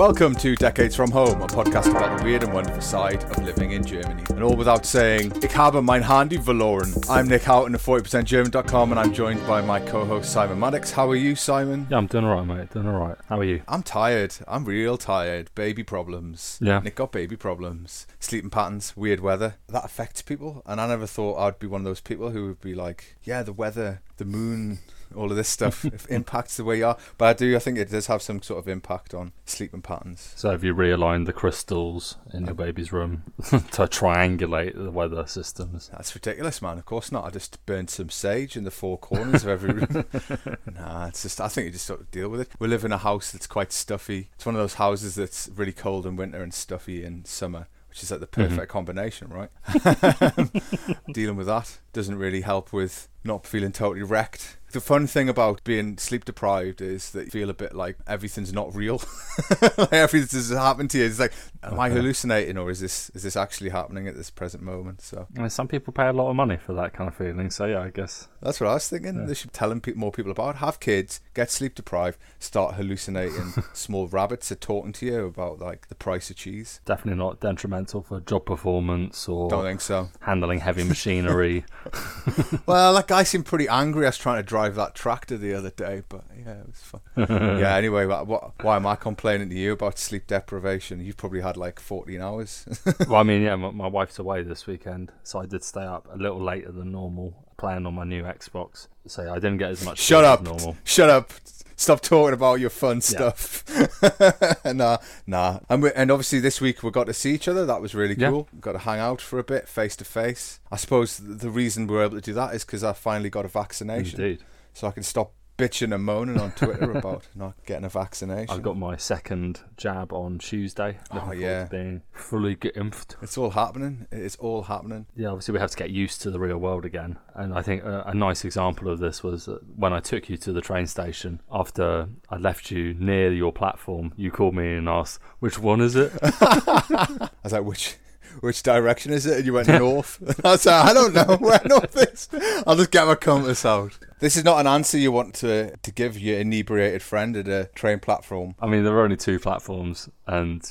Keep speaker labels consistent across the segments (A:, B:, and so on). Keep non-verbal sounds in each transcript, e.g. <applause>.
A: Welcome to Decades from Home, a podcast about the weird and wonderful side of living in Germany. And all without saying, Ich habe mein Handy verloren. I'm Nick Houghton of 40%German.com and I'm joined by my co-host Simon Maddox. How are you, Simon?
B: Yeah, I'm doing alright, mate. Doing alright. How are you?
A: I'm tired. I'm real tired. Baby problems.
B: Yeah.
A: Nick got baby problems. Sleeping patterns, weird weather. That affects people. And I never thought I'd be one of those people who would be like, yeah, the weather, the moon, all of this stuff <laughs> impacts the way you are. But I do, I think it does have some sort of impact on sleeping patterns.
B: So have you realigned the crystals in your baby's room <laughs> to triangulate the weather systems?
A: That's ridiculous, man. Of course not. I just burned some sage in the four corners of every room. <laughs> nah, it's just, I think you just sort of deal with it. We live in a house that's quite stuffy. It's one of those houses that's really cold in winter and stuffy in summer. Which is like the mm-hmm. perfect combination, right? Dealing with that doesn't really help with not feeling totally wrecked. The fun thing about being sleep deprived is that you feel a bit like everything's not real. <laughs> like everything's happened to you. It's like, am I hallucinating or is this is this actually happening at this present moment? So
B: And some people pay a lot of money for that kind of feeling. So yeah, I guess
A: that's what I was thinking.
B: Yeah.
A: They should be telling pe- more people about. it. Have kids, get sleep deprived, start hallucinating. <laughs> small rabbits are talking to you about like the price of cheese.
B: definitely not detrimental for job performance or
A: Don't think so.
B: handling heavy machinery. <laughs> <laughs>
A: Well, that guy seemed pretty angry. I was trying to drive that tractor the other day, but yeah, it was fun. yeah. Anyway, what, why am I complaining to you about sleep deprivation? You've probably had like 14 hours. <laughs>
B: well, I mean, yeah, my, my wife's away this weekend, so I did stay up a little later than normal playing on my new Xbox. So yeah, I didn't get as much.
A: Shut up.
B: Normal.
A: Shut up. Stop talking about your fun stuff. <laughs> nah, nah. And, we, and obviously this week we got to see each other. That was really
B: Yeah.
A: cool. Got to hang out for a bit, face to face. I suppose the reason we were able to do that is because I finally got a vaccination.
B: Indeed.
A: So I can stop bitching and moaning on Twitter <laughs> about not getting a vaccination.
B: I got my second jab on Tuesday.
A: Oh,
B: Looking forward
A: yeah.
B: being fully geimpft.
A: It's all happening. It is all happening.
B: Yeah, obviously we have to get used to the real world again. And I think a, a nice example of this was when I took you to the train station after I left you near your platform. You called me and asked, "Which one is it?" <laughs>
A: I was like, which which direction is it? And you went <laughs> north. <laughs> I like, I don't know where <laughs> north is. I'll just get my compass out. This is not an answer you want to to give your inebriated friend at a train platform.
B: I mean, there were only two platforms, and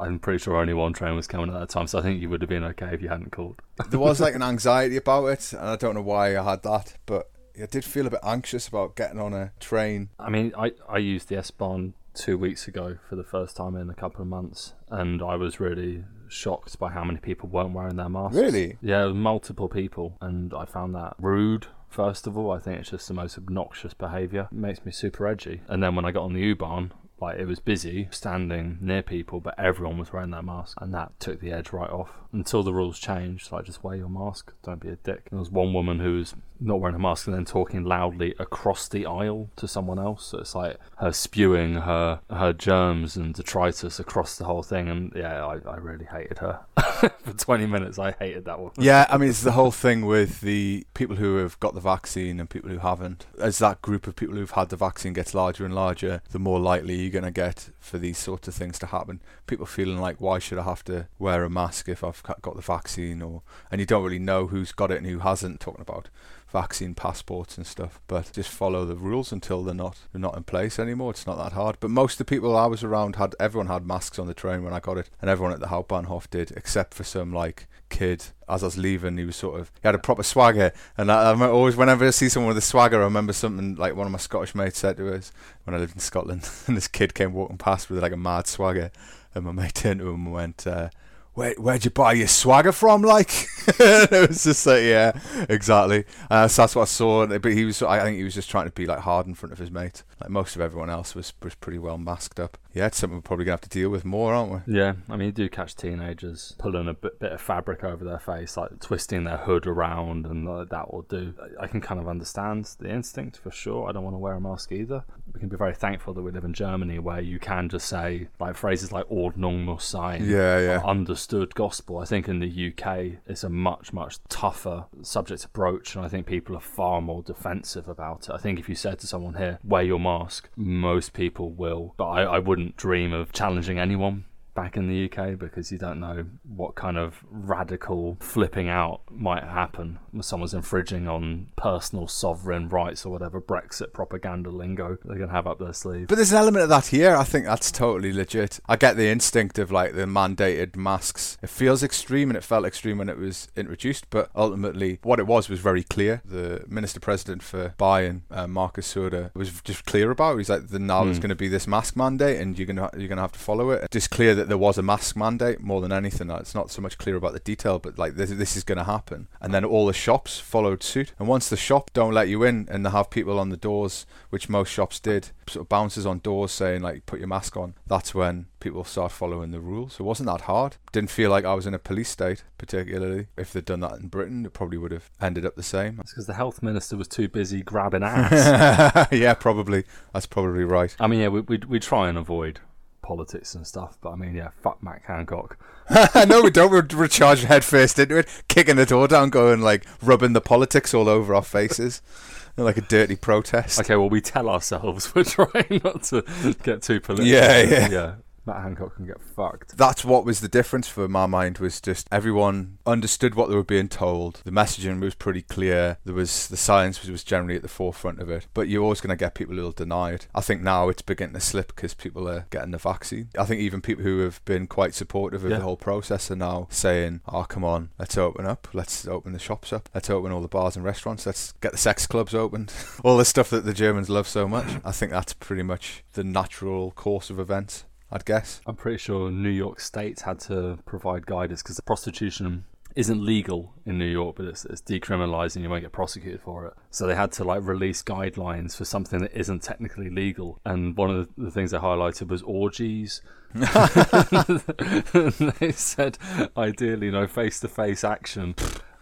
B: I'm pretty sure only one train was coming at that time. So I think you would have been okay if you hadn't called.
A: There was like an anxiety about it, and I don't know why I had that, but I did feel a bit anxious about getting on a train.
B: I mean, I, I used the S Bahn two weeks ago for the first time in a couple of months, and I was really shocked by how many people weren't wearing their masks.
A: Really?
B: Yeah, multiple people, and I found that rude. First of all, I think it's just the most obnoxious behaviour. It makes me super edgy. And then when I got on the U-Bahn, like it was busy, standing near people, but everyone was wearing their mask, and that took the edge right off. Until the rules changed, like just wear your mask, don't be a dick. There was one woman who was not wearing a mask and then talking loudly across the aisle to someone else. So it's like her spewing her her germs and detritus across the whole thing. And yeah, I, I really hated her. <laughs> For 20 minutes, I hated that one.
A: Yeah, I mean, it's the whole thing with the people who have got the vaccine and people who haven't. As that group of people who've had the vaccine gets larger and larger, the more likely you're going to get for these sorts of things to happen. People feeling like, why should I have to wear a mask if I've got the vaccine? Or and you don't really know who's got it and who hasn't. Talking about vaccine passports and stuff, but just follow the rules until they're not they're not in place anymore. It's not that hard. But most of the people I was around had everyone had masks on the train when I got it, and everyone at the Hauptbahnhof did, except for some like kid. As I was leaving, he was sort of he had a proper swagger, and I, I always whenever I see someone with a swagger, I remember something like one of my Scottish mates said to us when I lived in Scotland, <laughs> and this kid came walking past with like a mad swagger, and my mate turned to him and went. Uh, where, where'd you buy your swagger from? Like, <laughs> it was just like, yeah, exactly. Uh, so that's what I saw. But he was, I think he was just trying to be like hard in front of his mate. Like most of everyone else was, was pretty well masked up. Yeah, it's something we're probably gonna have to deal with more, aren't we?
B: Yeah, I mean, you do catch teenagers pulling a bit, bit of fabric over their face, like twisting their hood around, and that will do. I can kind of understand the instinct for sure. I don't want to wear a mask either. We can be very thankful that we live in Germany, where you can just say like phrases like "Ordnung muss sein,"
A: Yeah, yeah.
B: understood gospel. I think in the UK, it's a much, much tougher subject to broach, and I think people are far more defensive about it. I think if you said to someone here, wear your mask, most people will, but I, I wouldn't dream of challenging anyone back in the UK because you don't know what kind of radical flipping out might happen when someone's infringing on personal sovereign rights or whatever Brexit propaganda lingo they're going to have up their sleeve.
A: But there's an element of that here. I think that's totally legit. I get the instinct of like the mandated masks. It feels extreme and it felt extreme when it was introduced, but ultimately what it was was very clear. The minister president for Bayern, uh, Markus Söder, was just clear about. It. He's like, the now there's
B: Hmm.
A: going to be this mask mandate and you're going to you're going to have to follow it. Just clear that there was a mask mandate more than anything. It's not so much clear about the detail, but like this, this is going to happen. And then all the shops followed suit. And once the shop don't let you in and they have people on the doors, which most shops did, sort of bounces on doors saying like put your mask on. That's when people start following the rules. So it wasn't that hard. Didn't feel like I was in a police state particularly. If they'd done that in Britain, it probably would have ended up the same.
B: It's because the health minister was too busy grabbing <laughs> ass.
A: yeah, probably. That's probably right.
B: I mean, yeah, we, we, we try and avoid politics and stuff, but I mean, yeah, fuck Matt Hancock. <laughs>
A: no, we don't. We're, we're charged head first into it, kicking the door down, going like rubbing the politics all over our faces, <laughs> like a dirty protest.
B: Okay, well, we tell ourselves <laughs> we're trying not to get too political.
A: Yeah, yeah.
B: yeah. Matt Hancock can get fucked.
A: That's what was the difference for my mind was just everyone understood what they were being told. The messaging was pretty clear. There was the science was, was generally at the forefront of it. But you're always going to get people who'll deny it. I think now it's beginning to slip because people are getting the vaccine. I think even people who have been quite supportive of
B: Yeah.
A: the whole process are now saying, "Oh, come on, let's open up. Let's open the shops up. Let's open all the bars and restaurants. Let's get the sex clubs opened. <laughs> all the stuff that the Germans love so much." I think that's pretty much the natural course of events. I'd guess.
B: I'm pretty sure New York State had to provide guidance because prostitution isn't legal in New York, but it's, it's decriminalized and you won't get prosecuted for it. So they had to like release guidelines for something that isn't technically legal. And one of the, the things they highlighted was orgies. <laughs> <laughs> they said ideally no face-to-face action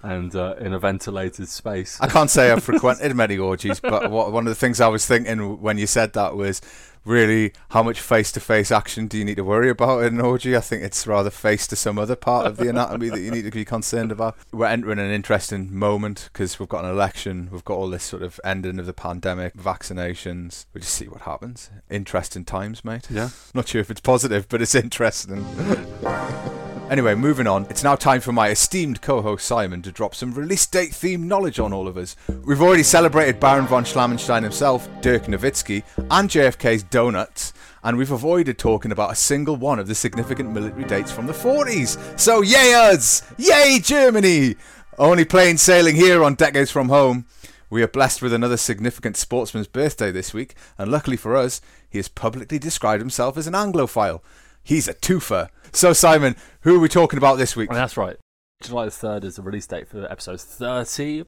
B: and uh, in a ventilated space.
A: I can't say I've <laughs> frequented many orgies, but what, one of the things I was thinking when you said that was really how much face-to-face action do you need to worry about in an orgy? I think it's rather face to some other part of the <laughs> anatomy that you need to be concerned about. We're entering an interesting moment because we've got an election, we've got all this sort of ending of the pandemic, vaccinations. We'll just see what happens. Interesting times, mate.
B: yeah.
A: Not sure if it's positive, but it's interesting. <laughs> Anyway, moving on. It's now time for my esteemed co-host Simon to drop some release date themed knowledge on all of us. We've already celebrated Baron von Schlammenstein himself, Dirk Nowitzki, and JFK's donuts, and we've avoided talking about a single one of the significant military dates from the 40s. So yay us! Yay Germany! Only plain sailing here on Decades from Home. We are blessed with another significant sportsman's birthday this week, and luckily for us, he has publicly described himself as an Anglophile. He's a twofer. So, Simon, who are we talking about this week?
B: Well, that's right. July the 3rd is the release date for episode 30.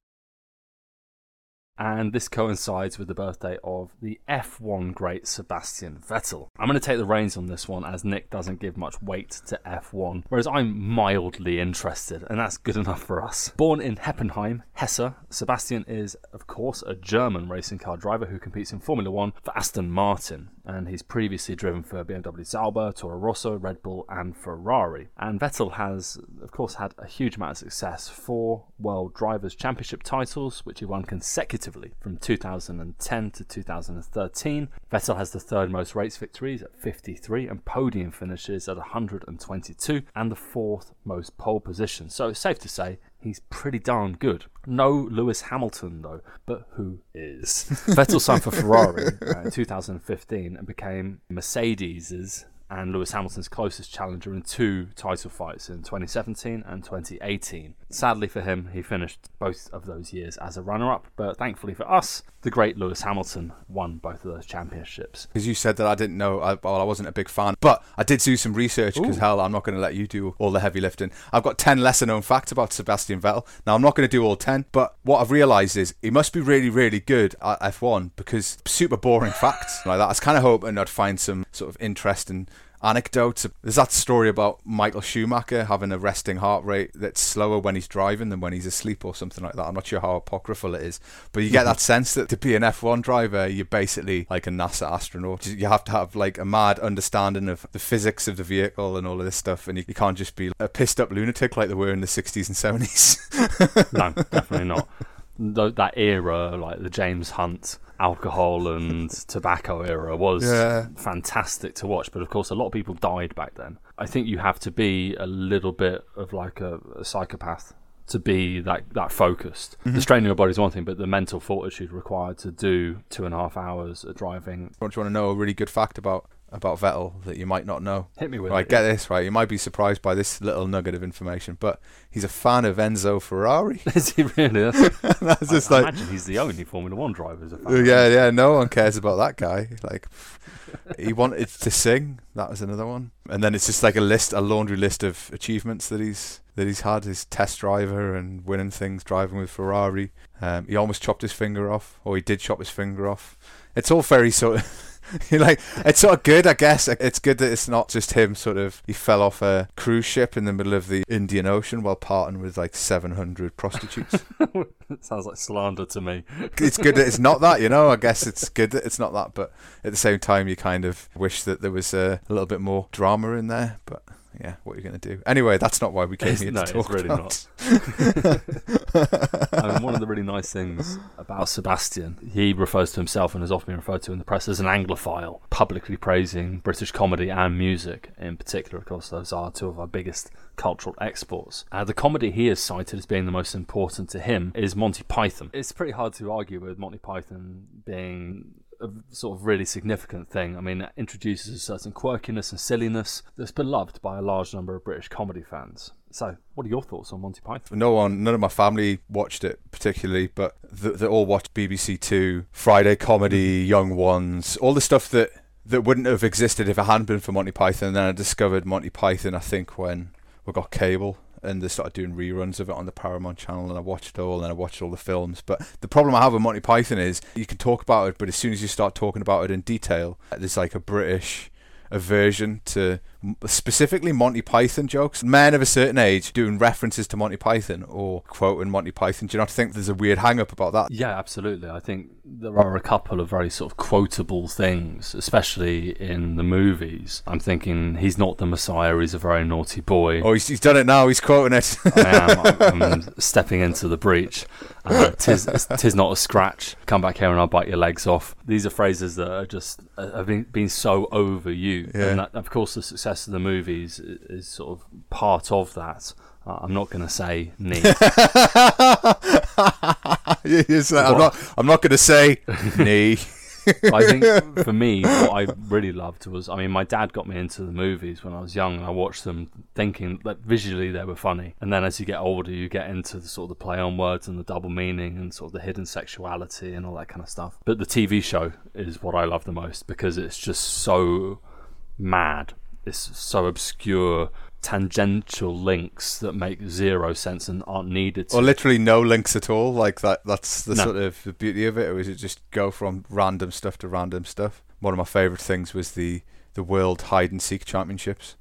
B: And this coincides with the birthday of the F1 great Sebastian Vettel. I'm going to take the reins on this one as Nick doesn't give much weight to F1, whereas I'm mildly interested, and that's good enough for us. Born in Heppenheim, Hesse, Sebastian is, of course, a German racing car driver who competes in Formula One for Aston Martin, and he's previously driven for BMW Sauber, Toro Rosso, Red Bull, and Ferrari. And Vettel has, of course, had a huge amount of success. Four World Drivers' Championship titles, which he won consecutively from 2010 to 2013. Vettel has the third most race victories at 53 and podium finishes at 122, and the fourth most pole positions. So it's safe to say he's pretty darn good. No Lewis Hamilton though, but who is? <laughs> Vettel signed for Ferrari uh, in 2015 and became Mercedes's and Lewis Hamilton's closest challenger in two title fights in 2017 and 2018. Sadly for him, he finished both of those years as a runner up, but thankfully for us, the great Lewis Hamilton won both of those championships.
A: Because you said that I didn't know, I, well, I wasn't a big fan, but I did do some research because, hell, I'm not going to let you do all the heavy lifting. I've got 10 lesser known facts about Sebastian Vettel. Now, I'm not going to do all 10, but what I've realised is he must be really, really good at F1 because super boring facts like that. I was kind of hoping I'd find some sort of interesting anecdotes. There's that story about Michael Schumacher having a resting heart rate that's slower when he's driving than when he's asleep or something like that. I'm not sure how apocryphal it is, but you get mm-hmm. that sense that to be an F1 driver, you're basically like a NASA astronaut. You have to have like a mad understanding of the physics of the vehicle and all of this stuff, and you, you can't just be a pissed up lunatic like they were in the 60s and 70s. <laughs>
B: No, definitely not. <laughs> That era, like the James Hunt alcohol and tobacco era, was
A: Yeah.
B: fantastic to watch. But of course, a lot of people died back then. I think you have to be a little bit of like a, a psychopath to be that that focused. The mm-hmm. strain in your body is one thing, but the mental fortitude required to do two and a half hours of driving.
A: Don't you want to know a really good fact about about Vettel that you might not know?
B: Hit me with
A: Right,
B: it.
A: get this right. You might be surprised by this little nugget of information, but he's a fan of Enzo Ferrari. <laughs>
B: Is he really? That's, <laughs>
A: just
B: I, I
A: like,
B: imagine he's the only Formula One driver. As a
A: fan yeah, yeah. No one cares about that guy. Like, he wanted to sing. That was another one. And then it's just like a list, a laundry list of achievements that he's that he's had. His test driver and winning things, driving with Ferrari. Um, he almost chopped his finger off, or he did chop his finger off. It's all very sort of. <laughs> You're like it's sort of good, I guess. It's good that it's not just him. Sort of, he fell off a cruise ship in the middle of the Indian Ocean while parting with like 700 prostitutes. <laughs>
B: Sounds like slander to me. <laughs>
A: it's good that it's not that, you know. I guess it's good that it's not that, but at the same time, you kind of wish that there was a, a little bit more drama in there. But yeah, what are you going to do? Anyway, that's not why we came
B: It's-
A: here
B: no,
A: to
B: it's really
A: about.
B: I mean, <laughs> one of the really nice things about Sebastian, he refers to himself and has often been referred to in the press as an Anglophile, publicly praising British comedy and music in particular. Of course, those are two of our biggest cultural exports. Uh, the comedy he has cited as being the most important to him is Monty Python. It's pretty hard to argue with Monty Python being a sort of really significant thing. I mean, it introduces a certain quirkiness and silliness that's beloved by a large number of British comedy fans. So, what are your thoughts on Monty Python?
A: No one, none of my family watched it particularly, but th- they all watched BBC Two, Friday comedy, Young Ones, all the stuff that that wouldn't have existed if it hadn't been for Monty Python. And then I discovered Monty Python, I think, when we got cable and they started doing reruns of it on the Paramount channel and I watched it all and I watched all the films. But the problem I have with Monty Python is you can talk about it, but as soon as you start talking about it in detail, there's like a British aversion to specifically Monty Python jokes. Men of a certain age doing references to Monty Python or quoting Monty Python. Do you not think there's a weird hang up about that?
B: Yeah, absolutely. I think there are a couple of very sort of quotable things, especially in the movies. I'm thinking he's not the Messiah, he's a very naughty boy.
A: Oh, he's, he's done it now. He's quoting it.
B: I am. I'm, <laughs> I'm stepping into the breach. Uh, tis, tis not a scratch. Come back here and I'll bite your legs off. These are phrases that are just uh, have been, been so overused,
A: Yeah.
B: and that, of course the success of the movies i- is sort of part of that. Uh, I'm not going to say.
A: Yes, <laughs> I'm not. I'm not going to say <laughs> knee.
B: I think for me, what I really loved was, I mean, my dad got me into the movies when I was young, and I watched them thinking that visually they were funny. And then as you get older, you get into the sort of the play on words and the double meaning and sort of the hidden sexuality and all that kind of stuff. But the TV show is what I love the most because it's just so mad. It's so obscure, tangential links that make zero sense and aren't needed. To.
A: or literally no links at all. Like that. That's the
B: No.
A: sort of the beauty of it. Or is it just go from random stuff to random stuff? One of my favorite things was the the World Hide and Seek Championships.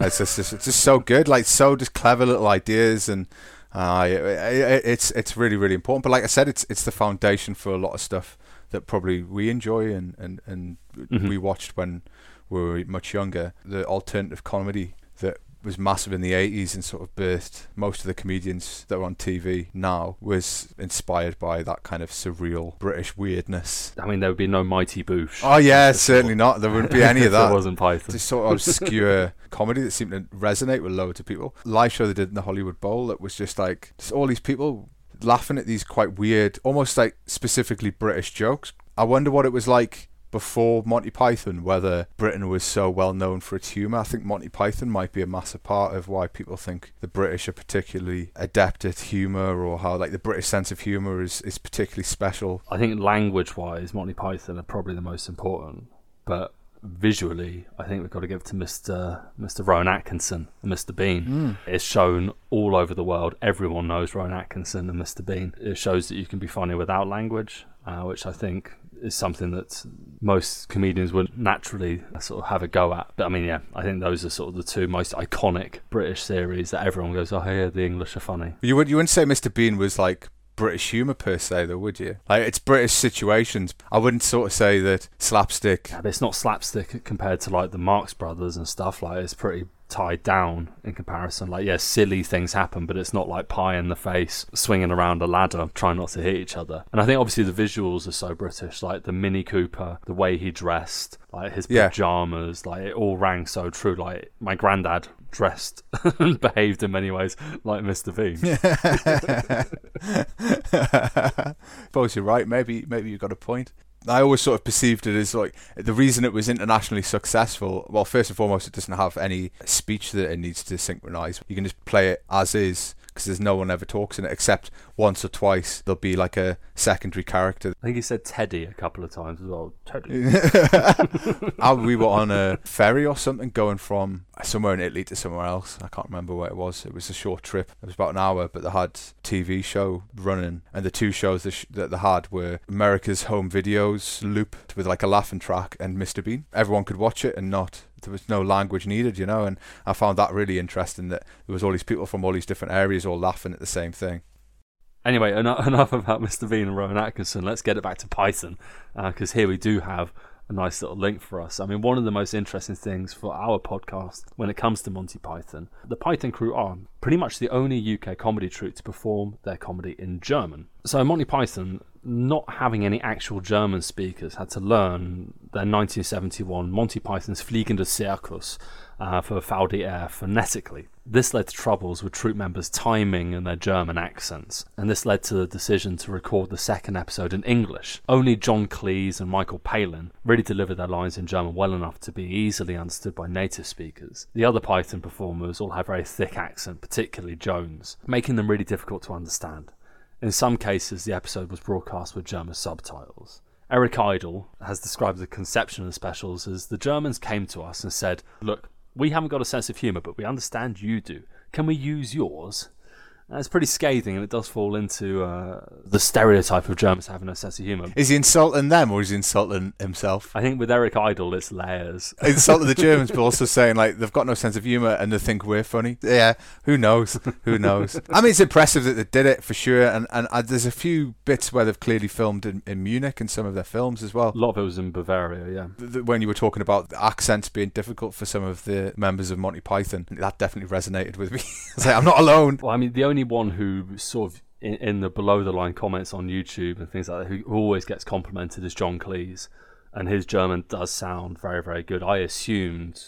A: It's just, it's just so good. Like so, just clever little ideas and. Uh, it, it, it's it's really really important, but like I said, it's it's the foundation for a lot of stuff that probably we enjoy and and and
B: Mhm.
A: we watched when we were much younger. The alternative comedy that was massive in the 80s and sort of birthed most of the comedians that are on TV now was inspired by that kind of surreal British weirdness.
B: I mean, there would be no Mighty Boosh.
A: Oh yeah, certainly not. There wouldn't be any of <laughs>
B: that. There
A: that.
B: wasn't Python.
A: This sort of obscure <laughs> comedy that seemed to resonate with loads of people. Live show they did in the Hollywood Bowl that was just like just all these people laughing at these quite weird, almost like specifically British jokes. I wonder what it was like before Monty Python, whether Britain was so well known for its humour. I think Monty Python might be a massive part of why people think the British are particularly adept at humour or how like the British sense of humour is, is particularly special.
B: I think language wise, Monty Python are probably the most important. But visually, I think we've got to give it to Mr. Mr. Rowan Atkinson and Mr. Bean. It's shown all over the world. Everyone knows Rowan Atkinson and Mr. Bean. It shows that you can be funny without language, uh, which I think is something that most comedians would naturally sort of have a go at. But I mean, yeah, I think those are sort of the two most iconic British series that everyone goes, "Oh, yeah, the English are funny."
A: You would you wouldn't say Mr. Bean was like British humour per se, though, would you? Like it's British situations. I wouldn't sort of say that slapstick.
B: Yeah, but it's not slapstick compared to like the Marx Brothers and stuff. Like it's pretty tied down in comparison. Like, yeah, silly things happen, but it's not like pie in the face, swinging around a ladder, trying not to hit each other. And I think obviously the visuals are so British, like the Mini Cooper, the way he dressed, like his
A: Yeah.
B: pajamas, like it all rang so true. Like my granddad dressed <laughs> and behaved in many ways like Mr. Bean. <laughs>
A: suppose you're right. Maybe maybe you've got a point. I always sort of perceived it as like the reason it was internationally successful. Well, first and foremost, it doesn't have any speech that it needs to synchronize. You can just play it as is because there's no one ever talks in it except once or twice. There'll be like a secondary character.
B: I think he said Teddy a couple of times as well. Teddy. <laughs>
A: We were on a <laughs> ferry or something going from somewhere in Italy to somewhere else. I can't remember where it was. It was a short trip. It was about an hour, but they had TV show running, and the two shows that, sh- that they had were America's Home Videos looped with like a laughing track and Mr. Bean. Everyone could watch it and not. There was no language needed, you know, and I found that really interesting that there was all these people from all these different areas all laughing at the same thing.
B: Anyway, enough, <laughs> enough about Mr. Bean and Rowan Atkinson. Let's get it back to Python, uh, because here we do have a nice little link for us. I mean, one of the most interesting things for our podcast when it comes to Monty Python, the Python crew are pretty much the only UK comedy troupe to perform their comedy in German. So Monty Python, not having any actual German speakers, had to learn their 1971 Monty Python's Fliegender Zirkus uh, for Air phonetically. This led to troubles with troop members' timing and their German accents, and this led to the decision to record the second episode in English. Only John Cleese and Michael Palin really delivered their lines in German well enough to be easily understood by native speakers. The other Python performers all have very thick accent, particularly Jones, making them really difficult to understand. In some cases, the episode was broadcast with German subtitles. Eric Idle has described the conception of the specials as the Germans came to us and said, Look, we haven't got a sense of humour, but we understand you do. Can we use yours? That's pretty scathing, and it does fall into uh, the stereotype of Germans having a sense of humour.
A: Is he insulting them or is he insulting himself?
B: I think with Eric Idle, it's layers. <laughs>
A: insulting the Germans, but also <laughs> saying like they've got no sense of humour and they think we're funny. Yeah, who knows? Who knows? <laughs> I mean, it's impressive that they did it for sure, and and uh, there's a few bits where they've clearly filmed in, in Munich and some of their films as well.
B: A lot of it was in Bavaria, yeah.
A: Th- th- When you were talking about the accents being difficult for some of the members of Monty Python, that definitely resonated with me. I was like, I'm not alone.
B: Well, I mean, the only one who sort of in, in the below the line comments on YouTube and things like that, who always gets complimented is John Cleese, and his German does sound very, very good. I assumed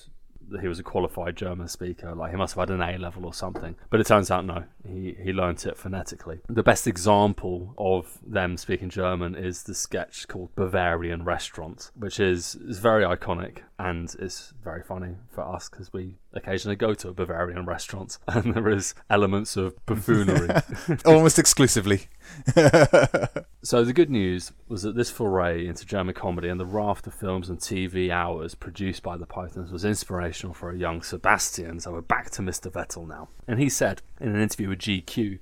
B: that he was a qualified German speaker, like he must have had an A level or something, but it turns out no, he he learnt it phonetically. The best example of them speaking German is the sketch called Bavarian Restaurant, which is is very iconic and it's very funny for us because we occasionally go to a Bavarian restaurant <laughs> and there is elements of buffoonery. <laughs>
A: Almost exclusively. <laughs>
B: So the good news was that this foray into German comedy and the raft of films and TV hours produced by the Pythons was inspirational for a young Sebastian. So we're back to Mr. Vettel now. And he said in an interview with GQ,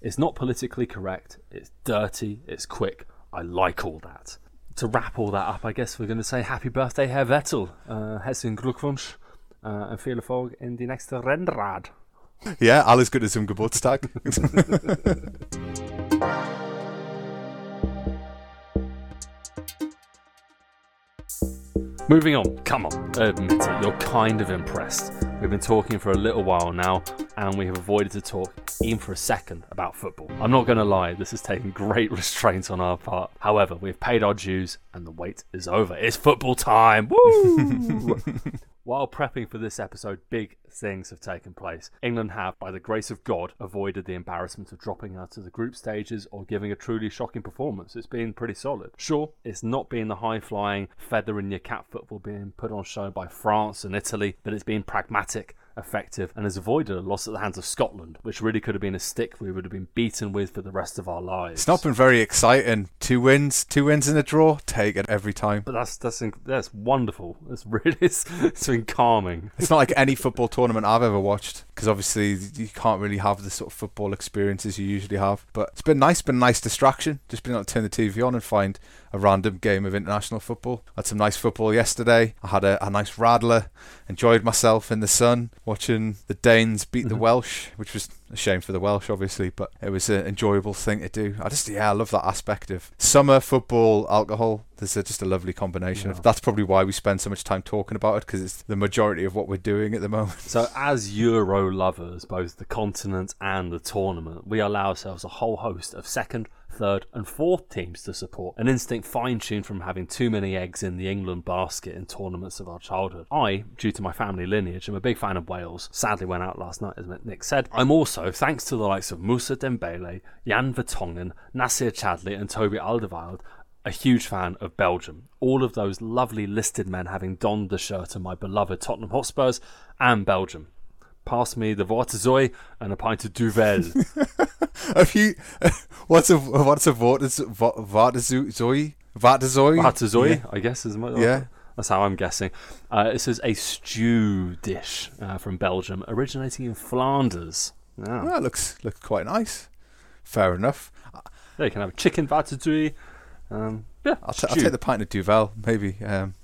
B: it's not politically correct, it's dirty, it's quick. I like all that. To wrap all that up, I guess we're going to say happy birthday, Herr Vettel. Uh, herzlichen Glückwunsch uh, and viel Erfolg in die nächste Rennrad.
A: Yeah, alles Gute zum Geburtstag. <laughs>
B: Moving on, come on, admit it, you're kind of impressed. We've been talking for a little while now, and we have avoided to talk even for a second about football. I'm not going to lie, this has taken great <laughs> restraint on our part. However, we've paid our dues, and the wait is over. It's football time! Woo! <laughs> While prepping for this episode, big things have taken place. England have, by the grace of God, avoided the embarrassment of dropping out of the group stages or giving a truly shocking performance. It's been pretty solid. Sure, it's not been the high flying, feather in your cap football being put on show by France and Italy, but it's been pragmatic. Effective and has avoided a loss at the hands of Scotland, which really could have been a stick we would have been beaten with for the rest of our lives.
A: It's not been very exciting. Two wins, two wins in a draw. Take it every time.
B: but that's that's that's wonderful. <laughs> It's really it's, it's been calming.
A: It's not like any football tournament I've ever watched because obviously you can't really have the sort of football experiences you usually have. But it's been nice, been a nice distraction. Just being able to turn the TV on and find a random game of international football. I had some nice football yesterday. I had a, a nice radler. Enjoyed myself in the sun watching the Danes beat the mm-hmm. Welsh, which was a shame for the Welsh, obviously, but it was an enjoyable thing to do. I just, yeah, I love that aspect of summer football, alcohol. There's a, just a lovely combination
B: Yeah.
A: of. That's probably why we spend so much time talking about it because it's the majority of what we're doing at the moment.
B: So, as Euro lovers, both the continent and the tournament, we allow ourselves a whole host of second, third, and fourth teams to support. An instinct fine tuned from having too many eggs in the England basket in tournaments of our childhood. I, due to my family lineage, am a big fan of Wales. Sadly, went out last night, as Nick said. I'm also, thanks to the likes of Mousa Dembélé, Jan Vertonghen, Nacer Chadli, and Toby Alderweireld, a huge fan of Belgium. All of those lovely listed men having donned the shirt of my beloved Tottenham Hotspurs and Belgium. Pass me the Vortezoy and a pint of Duvel. <laughs>
A: Have you? <laughs> What's a what's a Vartazoi? Vartazoi?
B: Vortezoy, I guess, is my,
A: Yeah.
B: That's how I'm guessing. Uh, this is a stew dish uh, from Belgium, originating in Flanders. Yeah.
A: That looks looks quite nice. Fair enough.
B: There you can have chicken ratatouille. Um, yeah,
A: I'll, t- I'll take the pint of Duvel, maybe. Um,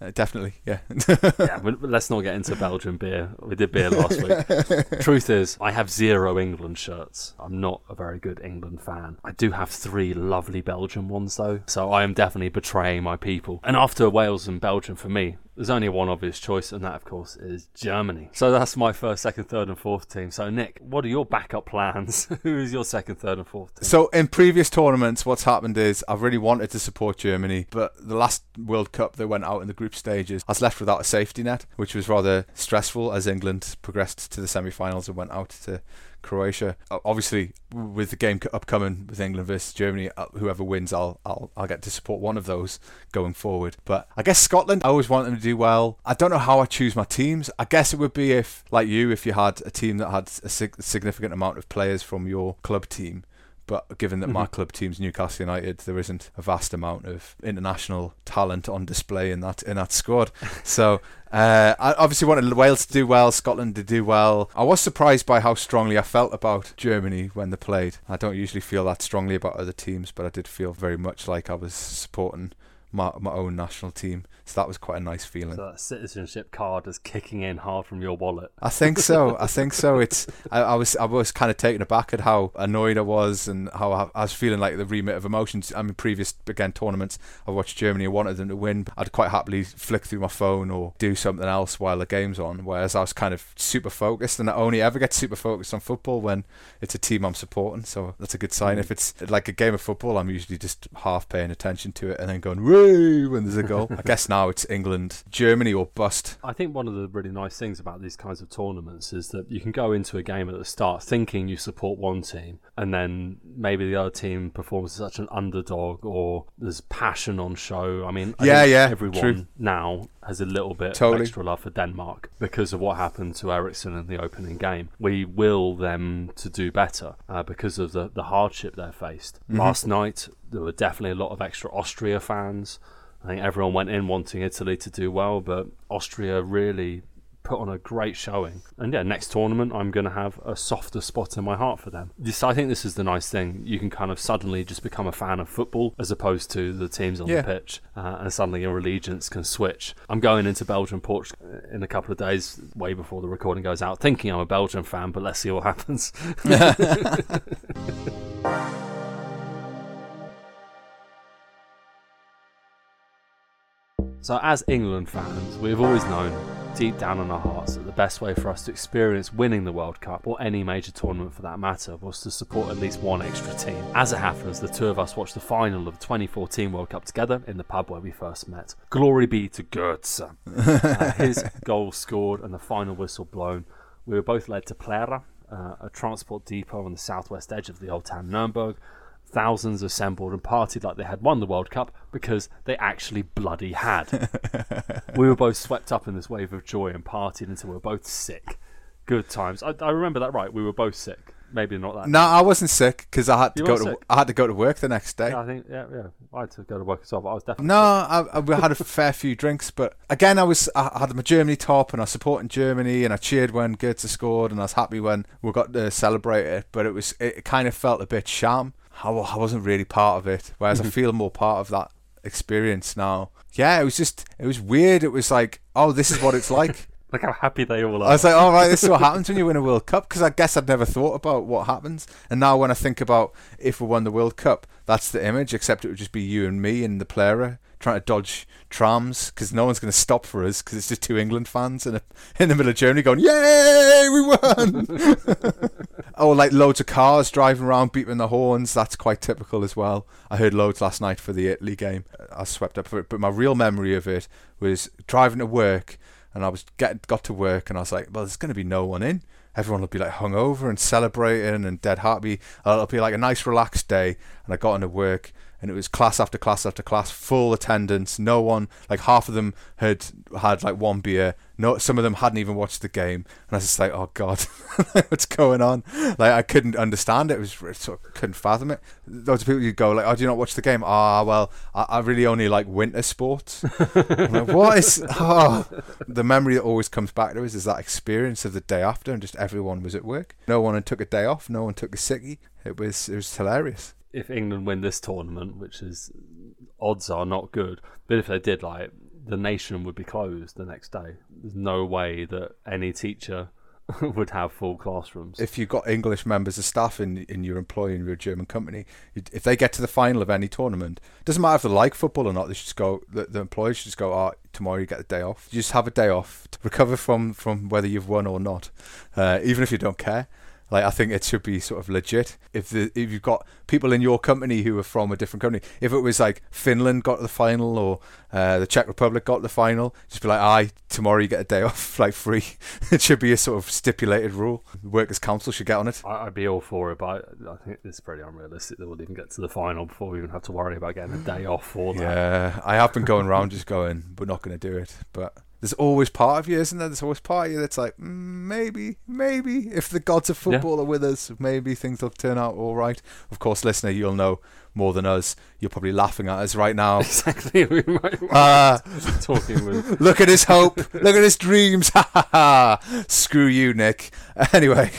A: uh, definitely, yeah.
B: yeah, but let's not get into Belgian beer. We did beer last week. <laughs> Truth is, I have zero England shirts. I'm not a very good England fan. I do have three lovely Belgian ones, though, so I am definitely betraying my people. And after Wales and Belgium, for me, there's only one obvious choice, and that, of course, is Germany. So that's my first, second, third, and fourth team. So, Nick, what are your backup plans? <laughs> Who is your second, third, and fourth team?
A: So in previous tournaments, what's happened is I've really wanted to support Germany, but the last World Cup they went out in the group stages, I was left without a safety net, which was rather stressful as England progressed to the semi-finals and went out to Croatia. Obviously, with the game upcoming with England versus Germany, uh, whoever wins, I'll I'll I'll get to support one of those going forward. But I guess Scotland, I always want them to do well. I don't know how I choose my teams. I guess it would be if, like you, if you had a team that had a sig- significant amount of players from your club team. But given that my club team's Newcastle United, there isn't a vast amount of international talent on display in that in that squad. <laughs> So uh, I obviously wanted Wales to do well, Scotland to do well. I was surprised by how strongly I felt about Germany when they played. I don't usually feel that strongly about other teams, but I did feel very much like I was supporting my my own national team. So that was quite a nice feeling.
B: So that citizenship card is kicking in hard from your wallet.
A: I think so. <laughs> I think so. It's. I, I was. I was kind of taken aback at how annoyed I was and how I, I was feeling like the remit of emotions. I mean, previous again tournaments, I watched Germany and wanted them to win. I'd quite happily flick through my phone or do something else while the game's on. Whereas I was kind of super focused, and I only ever get super focused on football when it's a team I'm supporting. So that's a good sign. If hmm. it's like a game of football, I'm usually just half paying attention to it and then going woo when there's a goal. I guess now it's England, Germany or bust.
B: I think one of the really nice things about these kinds of tournaments is that you can go into a game at the start thinking you support one team, and then maybe the other team performs as such an underdog, or there's passion on show. I mean, I
A: Yeah,
B: think
A: yeah,
B: everyone
A: true.
B: now has a little bit
A: Totally.
B: of extra love for Denmark because of what happened to Eriksen in the opening game. We will them to do better uh, because of the, the hardship they faced.
A: Mm-hmm.
B: Last night, there were definitely a lot of extra Austria fans. I think everyone went in wanting Italy to do well, but Austria really put on a great showing. And yeah, next tournament, I'm going to have a softer spot in my heart for them. This, I think this is the nice thing. You can kind of suddenly just become a fan of football as opposed to the teams on
A: Yeah.
B: the pitch, uh, and suddenly your allegiance can switch. I'm going into Belgium, Portugal in a couple of days, way before the recording goes out, thinking I'm a Belgian fan, but let's see what happens. <laughs> <laughs> So, as England fans, we've always known deep down in our hearts that the best way for us to experience winning the World Cup, or any major tournament for that matter, was to support at least one extra team. As it happens, the two of us watched the final of the 2014 World Cup together in the pub where we first met. Glory be to Goetze. <laughs> Uh, his goal scored and the final whistle blown. We were both led to Plärrer, uh, a transport depot on the southwest edge of the old town Nuremberg. Thousands assembled and partied like they had won the World Cup because they actually bloody had. <laughs> we were both swept up in this wave of joy and partied until we were both sick. Good times. I, I remember that right. We were both sick. Maybe not that.
A: No, I wasn't sick because I had to
B: You
A: go to
B: sick?
A: I had to go to work the next day.
B: Yeah, I think yeah, yeah. I had to go to work as well, but I was definitely
A: No, I, I we had a fair few drinks, but again, I was I had my Germany top and I was supporting Germany and I cheered when Goetze scored and I was happy when we got to celebrate it. But it was it kind of felt a bit sham. I, I wasn't really part of it, whereas I mm-hmm. feel more part of that experience now. Yeah, it was just it was weird. It was like, oh, this is what it's like. <laughs>
B: Look how happy they all are.
A: I was like, all right, this is what <laughs> happens when you win a World Cup. Because I guess I'd never thought about what happens. And now when I think about if we won the World Cup, that's the image, except it would just be you and me and the player trying to dodge trams because no one's going to stop for us because it's just two England fans in, a, <laughs> in the middle of Germany going, Yay, we won! <laughs> oh, like loads of cars driving around beeping the horns. That's quite typical as well. I heard loads last night for the Italy game. I swept up for it. But my real memory of it was driving to work and I was get, got to work and I was like, well, there's going to be no one in. Everyone will be like hungover and celebrating and dead happy. It'll be like a nice relaxed day. And I got into work and it was class after class after class, full attendance. No one, like half of them had had like one beer. No, some of them hadn't even watched the game, and I was just like, "Oh God, <laughs> what's going on?" Like I couldn't understand it. It was sort of couldn't fathom it. Those people you'd go like, "Oh, do you not watch the game?" Ah, well, I, I really only like winter sports. <laughs> like, what is? <laughs> Oh, the memory that always comes back to us is that experience of the day after, and just everyone was at work. No one took a day off. No one took a sickie. It was it was hilarious
B: if England win this tournament, which is odds are not good, but if they did, like the nation would be closed the next day. There's no way that any teacher <laughs> would have full classrooms.
A: If you've got English members of staff in in your employ in your German company, if they get to the final of any tournament, doesn't matter if they like football or not. They should go. The, the employers should just go. Oh, tomorrow you get a day off. You just have a day off to recover from from whether you've won or not, uh, even if you don't care. Like I think it should be sort of legit. If the if you've got people in your company who are from a different company, if it was like Finland got to the final or uh, the Czech Republic got to the final, just be like, "Aye, tomorrow you get a day <laughs> off, like free." <laughs> it should be a sort of stipulated rule. Workers' Council should get on it.
B: I'd be all for it, but I think it's pretty unrealistic that we'll even get to the final before we even have to worry about getting a day off for that.
A: Yeah, I have been going around just going, "We're not going to do it," but there's always part of you, isn't there? There's always part of you that's like, mm, maybe, maybe if the gods of football yeah. are with us, maybe things will turn out all right. Of course, listener, you'll know more than us. You're probably laughing at us right now. <laughs>
B: Exactly. We might, uh, <laughs> <laughs> talking with.
A: Look at his hope. look at his dreams. Ha ha ha. Screw you, Nick. Anyway.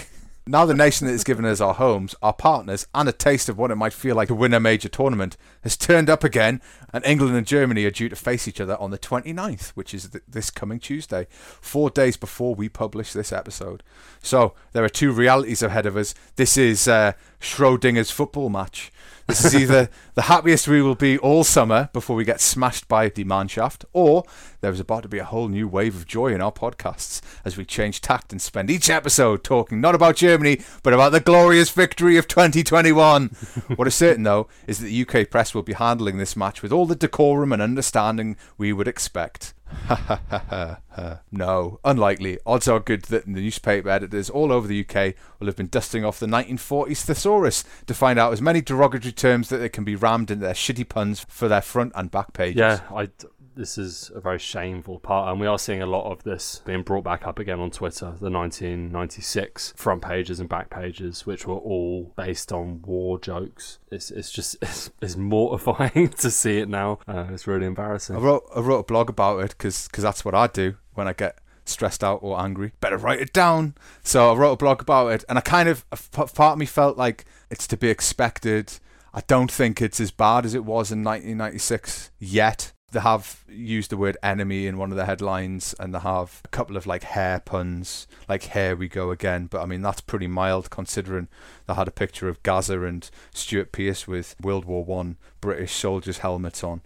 A: Now, the nation that has given us our homes, our partners, and a taste of what it might feel like to win a major tournament has turned up again, and England and Germany are due to face each other on the 29th, which is th- this coming Tuesday, four days before we publish this episode. So, there are two realities ahead of us. This is uh, Schrodinger's football match. This is either the happiest we will be all summer before we get smashed by Die Mannschaft, or there is about to be a whole new wave of joy in our podcasts as we change tact and spend each episode talking not about Germany, but about the glorious victory of 2021. <laughs> what is certain, though, is that the UK press will be handling this match with all the decorum and understanding we would expect. <laughs> no, unlikely. Odds are good that the newspaper editors all over the UK will have been dusting off the 1940s thesaurus to find out as many derogatory terms that they can be rammed into their shitty puns for their front and back pages.
B: Yeah, I, this is a very shameful part, and we are seeing a lot of this being brought back up again on Twitter. The 1996 front pages and back pages, which were all based on war jokes. It's it's just <laughs> it's, it's mortifying <laughs> to see it now. Uh, it's really embarrassing.
A: I wrote I wrote a blog about it because that's what I do when I get stressed out or angry. Better write it down. So I wrote a blog about it, and I kind of part of me felt like it's to be expected. I don't think it's as bad as it was in 1996 yet they have used the word enemy in one of the headlines and they have a couple of like hair puns like here we go again. But i mean that's pretty mild considering they had a picture of Gazza and stuart pearce with world war one british soldiers helmets on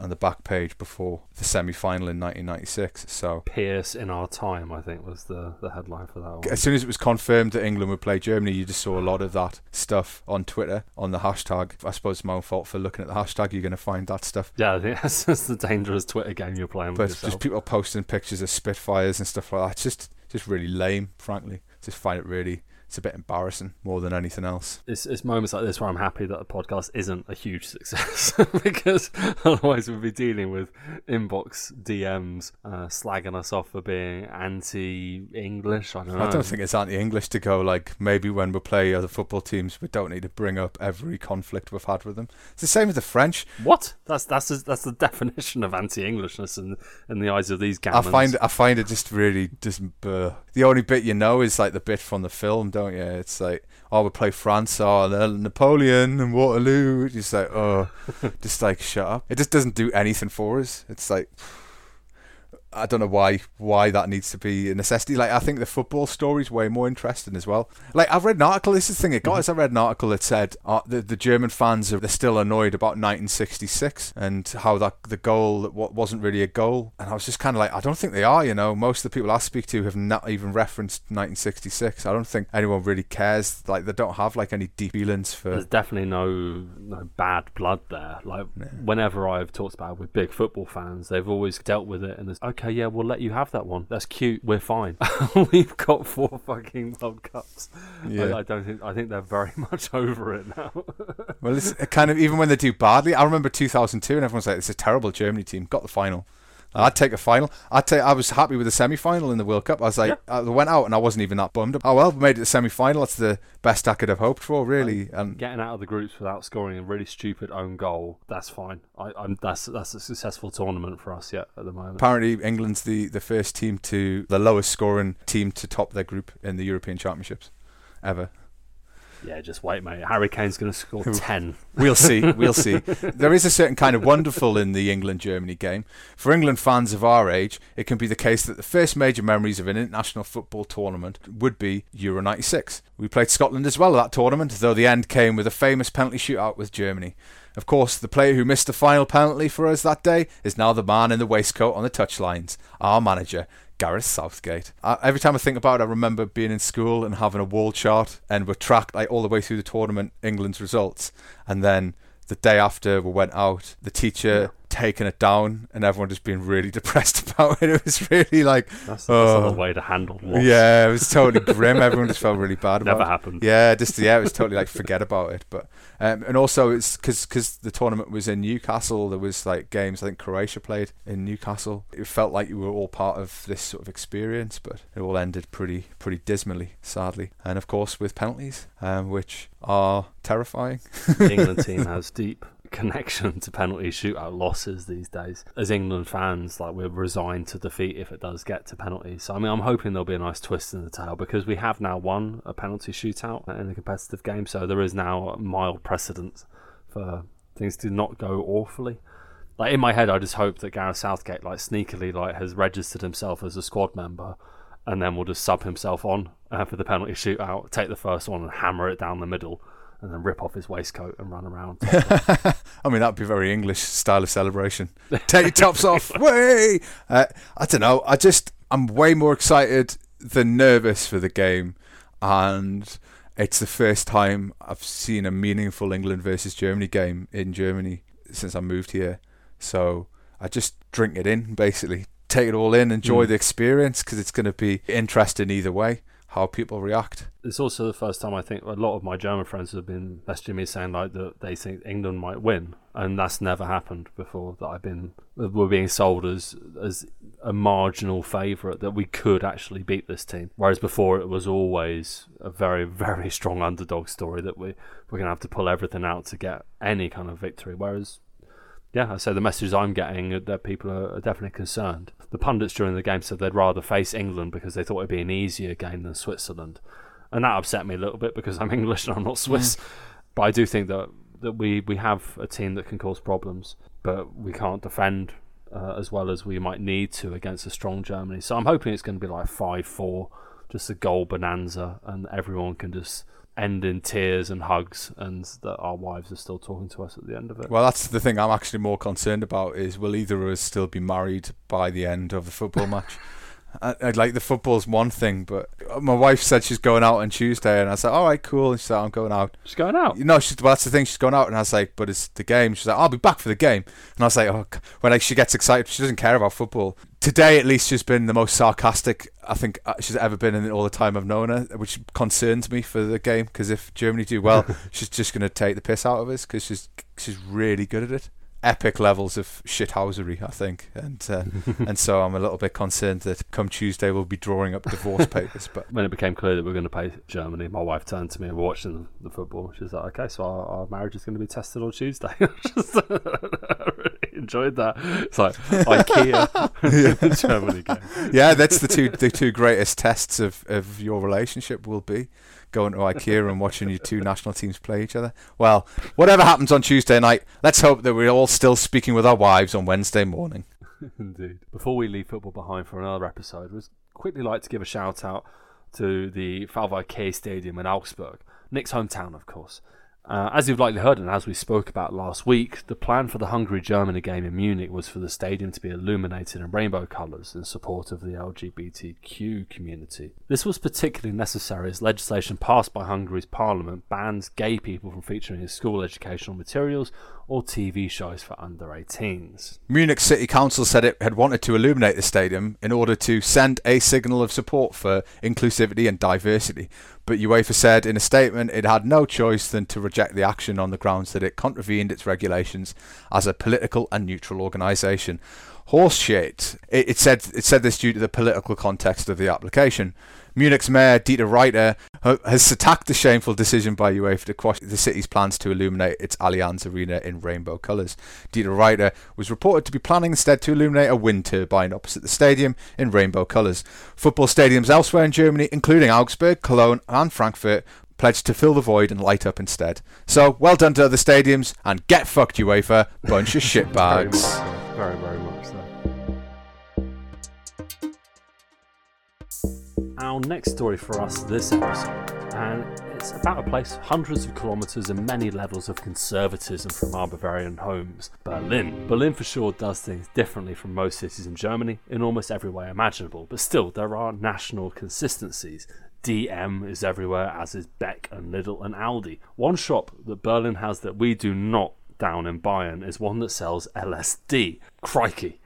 A: on the back page before the semi-final in 1996. So
B: Pearce in our time, I think, was the, the headline for that one.
A: As soon as it was confirmed that England would play Germany, you just saw a lot of that stuff on Twitter on the hashtag. I suppose it's my own fault for looking at the hashtag. You're going to find that stuff.
B: Yeah, I think <laughs> that's, that's the dangerous Twitter game you're playing.
A: But
B: just
A: people posting pictures of Spitfires and stuff like that. It's just just really lame, frankly. Just find it really it's a bit embarrassing more than anything else.
B: It's, it's moments like this where I'm happy that the podcast isn't a huge success <laughs> because otherwise we'd be dealing with inbox DMs uh, slagging us off for being anti-English. I don't know.
A: I don't think it's anti-English to go like maybe when we play other football teams we don't need to bring up every conflict we've had with them. It's the same with the French.
B: What? That's that's that's the definition of anti-Englishness in in the eyes of these gammons.
A: I find I find it just really just uh, the only bit you know is like the bit from the film don't you? It's like, oh, we play France, oh, Napoleon and Waterloo. It's just like, oh, <laughs> just like shut up. It just doesn't do anything for us. It's like, I don't know why why that needs to be a necessity. Like I think the football story is way more interesting as well. Like I've read an article. This is the thing it got us. I read an article that said uh, the the German fans are they're still annoyed about 1966 and how that the goal that wasn't really a goal. And I was just kind of like, I don't think they are. You know, most of the people I speak to have not even referenced 1966. I don't think anyone really cares. Like they don't have like any deep feelings for.
B: There's definitely no no bad blood there. Like yeah. whenever I've talked about it with big football fans, they've always dealt with it and it's okay okay, yeah, we'll let you have that one. That's cute. We're fine. <laughs> <laughs> We've got four fucking World Cups. Yeah. I, I, don't think. I think they're very <laughs> much over it now.
A: well, it's kind of even when they do badly. I remember 2002, and everyone's like, "It's a terrible Germany team." Got the final. I'd take a final. I'd take. I was happy with the semi-final in the World Cup. I was like, yeah. I went out and I wasn't even that bummed. Oh well, we made it to semi-final. That's the best I could have hoped for, really. And
B: getting out of the groups without scoring a really stupid own goal, that's fine. I, am that's that's a successful tournament for us yet at the moment.
A: Apparently, England's the the first team to the lowest scoring team to top their group in the European Championships ever.
B: Yeah, just wait, mate. Harry Kane's going to score <laughs> 10.
A: We'll see. We'll see. <laughs> There is a certain kind of wonderful in the England Germany game. For England fans of our age, it can be the case that the first major memories of an international football tournament would be Euro 96. We played Scotland as well at that tournament, though the end came with a famous penalty shootout with Germany. Of course, the player who missed the final penalty for us that day is now the man in the waistcoat on the touchlines, our manager, Gareth Southgate. I, every time I think about it, I remember being in school and having a wall chart, and we're tracked like all the way through the tournament, England's results, and then the day after we went out, the teacher taking it down and everyone just being really <laughs> depressed about it. It was really like
B: that's, that's oh. way to handle loss.
A: Yeah, it was totally <laughs> grim. Everyone just felt really bad about
B: Never
A: it.
B: happened.
A: Yeah, just yeah, it was totally like <laughs> forget about it. But um, and also it's because because the tournament was in Newcastle. There was like games. I think Croatia played in Newcastle. It felt like you were all part of this sort of experience, but it all ended pretty pretty dismally, sadly. And of course with penalties, um, which are terrifying.
B: the England team has deep connection to penalty shootout losses these days. As England fans, like we're resigned to defeat if it does get to penalties. So I mean, I'm hoping there'll be a nice twist in the tail because we have now won a penalty shootout in a competitive game, so there is now a mild precedent for things to not go awfully. Like in my head, I just hope that Gareth Southgate, like sneakily, like has registered himself as a squad member, and then will just sub himself on uh, for the penalty shootout, take the first one, and hammer it down the middle and then rip off his waistcoat and run around. <laughs>
A: I mean, that'd be very English style of celebration. Take your tops off, <laughs> way! Uh, I don't know. I just I'm way more excited than nervous for the game, and it's the first time I've seen a meaningful England versus Germany game in Germany since I moved here. So I just drink it in, basically. Take it all in, enjoy mm. the experience because it's going to be interesting either way how people react.
B: It's also the first time I think a lot of my German friends have been messaging me saying like that they think England might win, and that's never happened before. That I've been we're being sold as as a marginal favourite that we could actually beat this team, whereas before it was always a very <laughs> very strong underdog story that we we're gonna have to pull everything out to get any kind of victory. Whereas yeah, I say the messages I'm getting are that people are definitely concerned. The pundits during the game said they'd rather face England because they thought it'd be an easier game than Switzerland, and that upset me a little bit because I'm <laughs> English and I'm not Swiss. Mm. But I do think that that we we have a team that can cause problems, but we can't defend uh, as well as we might need to against a strong Germany. So I'm hoping it's going to be like five four, just a goal bonanza, and everyone can just end in tears and hugs, and that our wives are still talking to us at the end of it.
A: Well, that's the thing I'm actually more concerned about: is will either of us still be married by the end of the football <laughs> match? I, I, like the football's one thing, but my wife said she's going out on Tuesday, and I said, "All right, cool." And she said, "I'm going out."
B: She's going out.
A: You know, she's well, that's the thing. She's going out, and I was like, "But it's the game." She's like, "I'll be back for the game," and I was like, "Oh." When like she gets excited, she doesn't care about football. Today, at least, she's been the most sarcastic I think uh, she's ever been in all the time I've known her, which concerns me for the game. Because if Germany do well, <laughs> she's just going to take the piss out of us because she's she's really good at it epic levels of shithousery, I think, and uh, <laughs> and so I'm a little bit concerned that come Tuesday we'll be drawing up divorce <laughs> papers. But
B: when it became clear that we are going to play Germany, my wife turned to me and we're watching the, football. She was like, "Okay, so our, our marriage is going to be tested on Tuesday." <laughs> Just, I really enjoyed that. It's like IKEA Germany game.
A: Yeah, that's the two the two greatest tests of of your relationship will be going to IKEA and watching your two national teams play each other. Well, whatever happens on Tuesday night, let's hope that we're all still speaking with our wives on Wednesday morning. <laughs>
B: Indeed. Before we leave football behind for another episode, we'd quickly like to give a shout out to the WWK Stadium in Augsburg, Nick's hometown, of course. Uh, as you've likely heard, and as we spoke about last week, the plan for the Hungary Germany game in Munich was for the stadium to be illuminated in rainbow colours in support of the LGBTQ community. This was particularly necessary as legislation passed by Hungary's parliament bans gay people from featuring in school educational materials or TV shows for under 18s.
A: Munich City Council said it had wanted to illuminate the stadium in order to send a signal of support for inclusivity and diversity, but UEFA said in a statement it had no choice than to reject the action on the grounds that it contravened its regulations as a political and neutral organisation. Horseshit. It, it said it said this due to the political context of the application. Munich's mayor Dieter Reiter has attacked the shameful decision by UEFA to quash the city's plans to illuminate its Allianz Arena in rainbow colours. Dieter Reiter was reported to be planning instead to illuminate a wind turbine opposite the stadium in rainbow colours. Football stadiums elsewhere in Germany, including Augsburg, Cologne, and Frankfurt, pledged to fill the void and light up instead. So, well done to other stadiums, and get fucked, UEFA, bunch of shitbags.
B: Very, very much so. Our next story for us this episode, and it's about a place hundreds of kilometres and many levels of conservatism from our Bavarian homes Berlin. Berlin, for sure, does things differently from most cities in Germany in almost every way imaginable, but still, there are national consistencies. DM is everywhere, as is Beck and Lidl and Aldi. One shop that Berlin has that we do not down in Bayern is one that sells LSD. Crikey.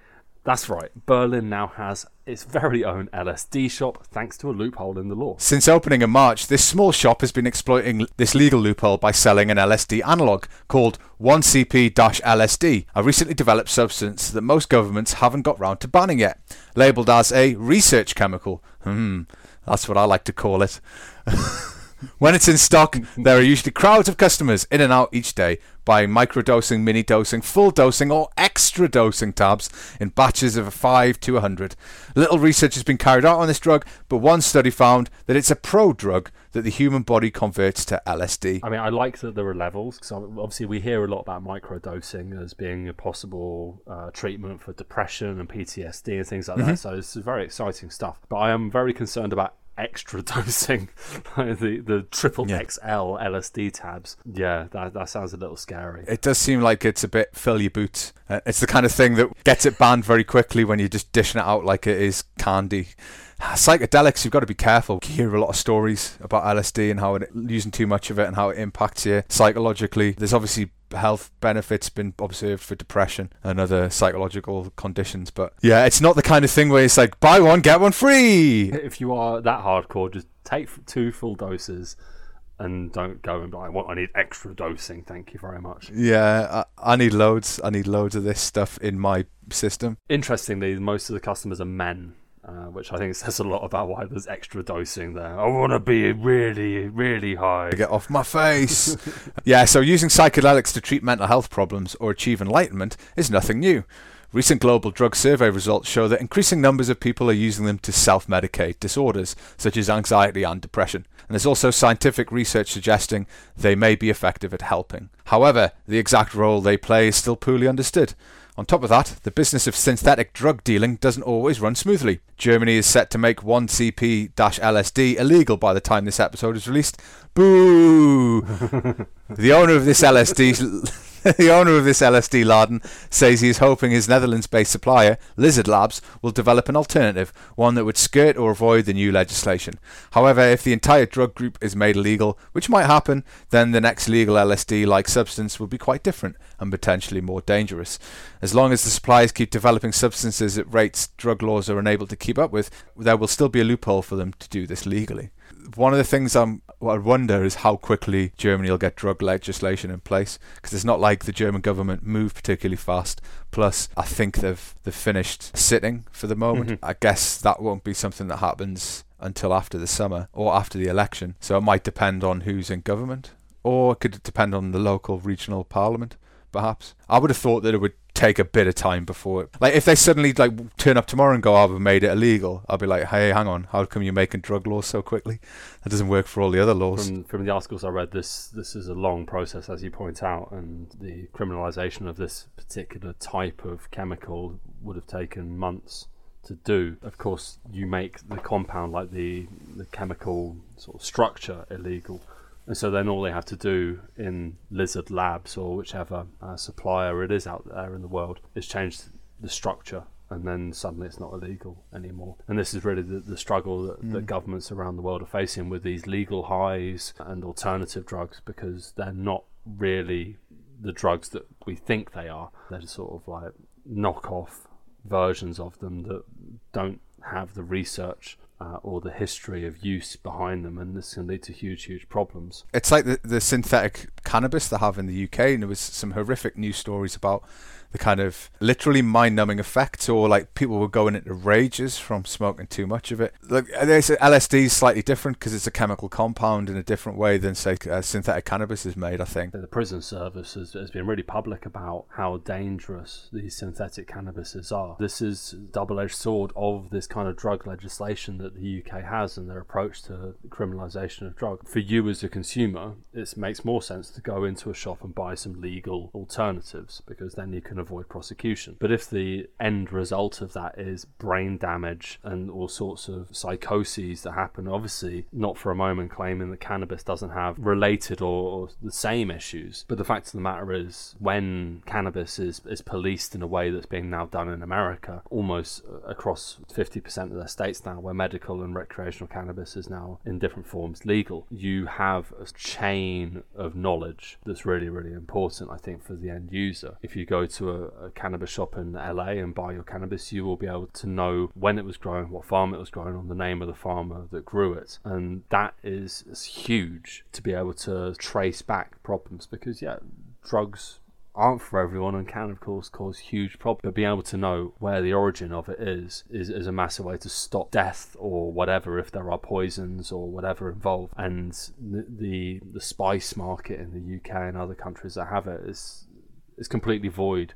B: That's right, Berlin now has its very own LSD shop thanks to a loophole in the law.
A: Since opening in March, this small shop has been exploiting this legal loophole by selling an LSD analogue called 1CP-LSD, a recently developed substance that most governments haven't got round to banning yet. Labelled as a research chemical. Hmm, that's what I like to call it. <laughs> when it's in stock, there are usually crowds of customers in and out each day buying microdosing, mini dosing, full dosing, or extra dosing tabs in batches of 5 to 100. Little research has been carried out on this drug, but one study found that it's a pro drug that the human body converts to LSD.
B: I mean, I like that there are levels because obviously we hear a lot about microdosing as being a possible uh, treatment for depression and PTSD and things like mm-hmm. that. So it's very exciting stuff. But I am very concerned about extra <laughs> dosing, the the triple yeah. XL LSD tabs. Yeah, that that sounds a little scary.
A: It does seem like it's a bit fill your boots. Uh, it's the kind of thing that gets it banned very quickly when you're just dishing it out like it is candy. Psychedelics, you've got to be careful. You hear a lot of stories about LSD and how it, using too much of it and how it impacts you psychologically. There's obviously health benefits been observed for depression and other psychological conditions. But yeah, it's not the kind of thing where it's like buy one get one free.
B: If you are that hardcore, just take two full doses and don't go and be like, "What? I need extra dosing. Thank you very much."
A: Yeah, I, I, need loads. I need loads of this stuff in my system.
B: Interestingly, most of the customers are men. Uh, which I think <laughs> says a lot about why there's extra dosing there. I want to be really, really high.
A: Get off my face. <laughs> yeah, so using psychedelics to treat mental health problems or achieve enlightenment is nothing new. Recent global drug survey results show that increasing numbers of people are using them to self medicate disorders such as anxiety and depression. And there's also scientific research suggesting they may be effective at helping. However, the exact role they play is still poorly understood. On top of that, the business of synthetic drug dealing doesn't always run smoothly. Germany is set to make 1CP-LSD illegal by the time this episode is released. Boo! <laughs> the owner of this LSD <laughs> <laughs> the owner of this LSD laden says he is hoping his Netherlands based supplier, Lizard Labs, will develop an alternative, one that would skirt or avoid the new legislation. However, if the entire drug group is made illegal, which might happen, then the next legal LSD like substance will be quite different and potentially more dangerous. As long as the suppliers keep developing substances at rates drug laws are unable to keep up with, there will still be a loophole for them to do this legally one of the things I'm, I wonder is how quickly Germany will get drug legislation in place because it's not like the German government moved particularly fast. Plus, I think they've they've finished sitting for the moment. Mm-hmm. I guess that won't be something that happens until after the summer or after the election. So it might depend on who's in government, or it could depend on the local regional parliament. Perhaps I would have thought that it would take a bit of time before it. Like if they suddenly like turn up tomorrow and go, "Oh, we made it illegal," I'll be like, "Hey, hang on, how come you're making drug laws so quickly? That doesn't work for all the other laws."
B: From, from the articles I read, this this is a long process, as you point out, and the criminalisation of this particular type of chemical would have taken months to do. Of course, you make the compound, like the the chemical sort of structure, illegal. And so then all they have to do in Lizard Labs or whichever uh, supplier it is out there in the world is change the structure and then suddenly it's not illegal anymore. And this is really the, the struggle that, mm. that governments around the world are facing with these legal highs and alternative drugs because they're not really the drugs that we think they are. They're just sort of like knockoff versions of them that don't have the research uh, or the history of use behind them, and this can lead to huge, huge problems.
A: It's like the, the synthetic cannabis they have in the UK, and there was some horrific news stories about the kind of literally mind-numbing effects, or like people were going into rages from smoking too much of it. Like LSD is slightly different because it's a chemical compound in a different way than say uh, synthetic cannabis is made. I think
B: the prison service has, has been really public about how dangerous these synthetic cannabises are. This is double-edged sword of this kind of drug legislation that the UK has and their approach to criminalisation of drug. For you as a consumer, it makes more sense to go into a shop and buy some legal alternatives because then you can avoid prosecution. But if the end result of that is brain damage and all sorts of psychoses that happen, obviously not for a moment claiming that cannabis doesn't have related or, or the same issues. But the fact of the matter is, when cannabis is, is policed in a way that's being now done in America, almost uh, across 50% of their states now, where medical and recreational cannabis is now in different forms legal, you have a chain of knowledge that's really, really important, I think, for the end user. If you go to a a, cannabis shop in LA and buy your cannabis, you will be able to know when it was grown, what farm it was grown on, the name of the farmer that grew it. And that is, is huge to be able to trace back problems because, yeah, drugs aren't for everyone and can of course cause huge problems but being able to know where the origin of it is, is is a massive way to stop death or whatever if there are poisons or whatever involved and the the, the spice market in the UK and other countries that have it is is completely void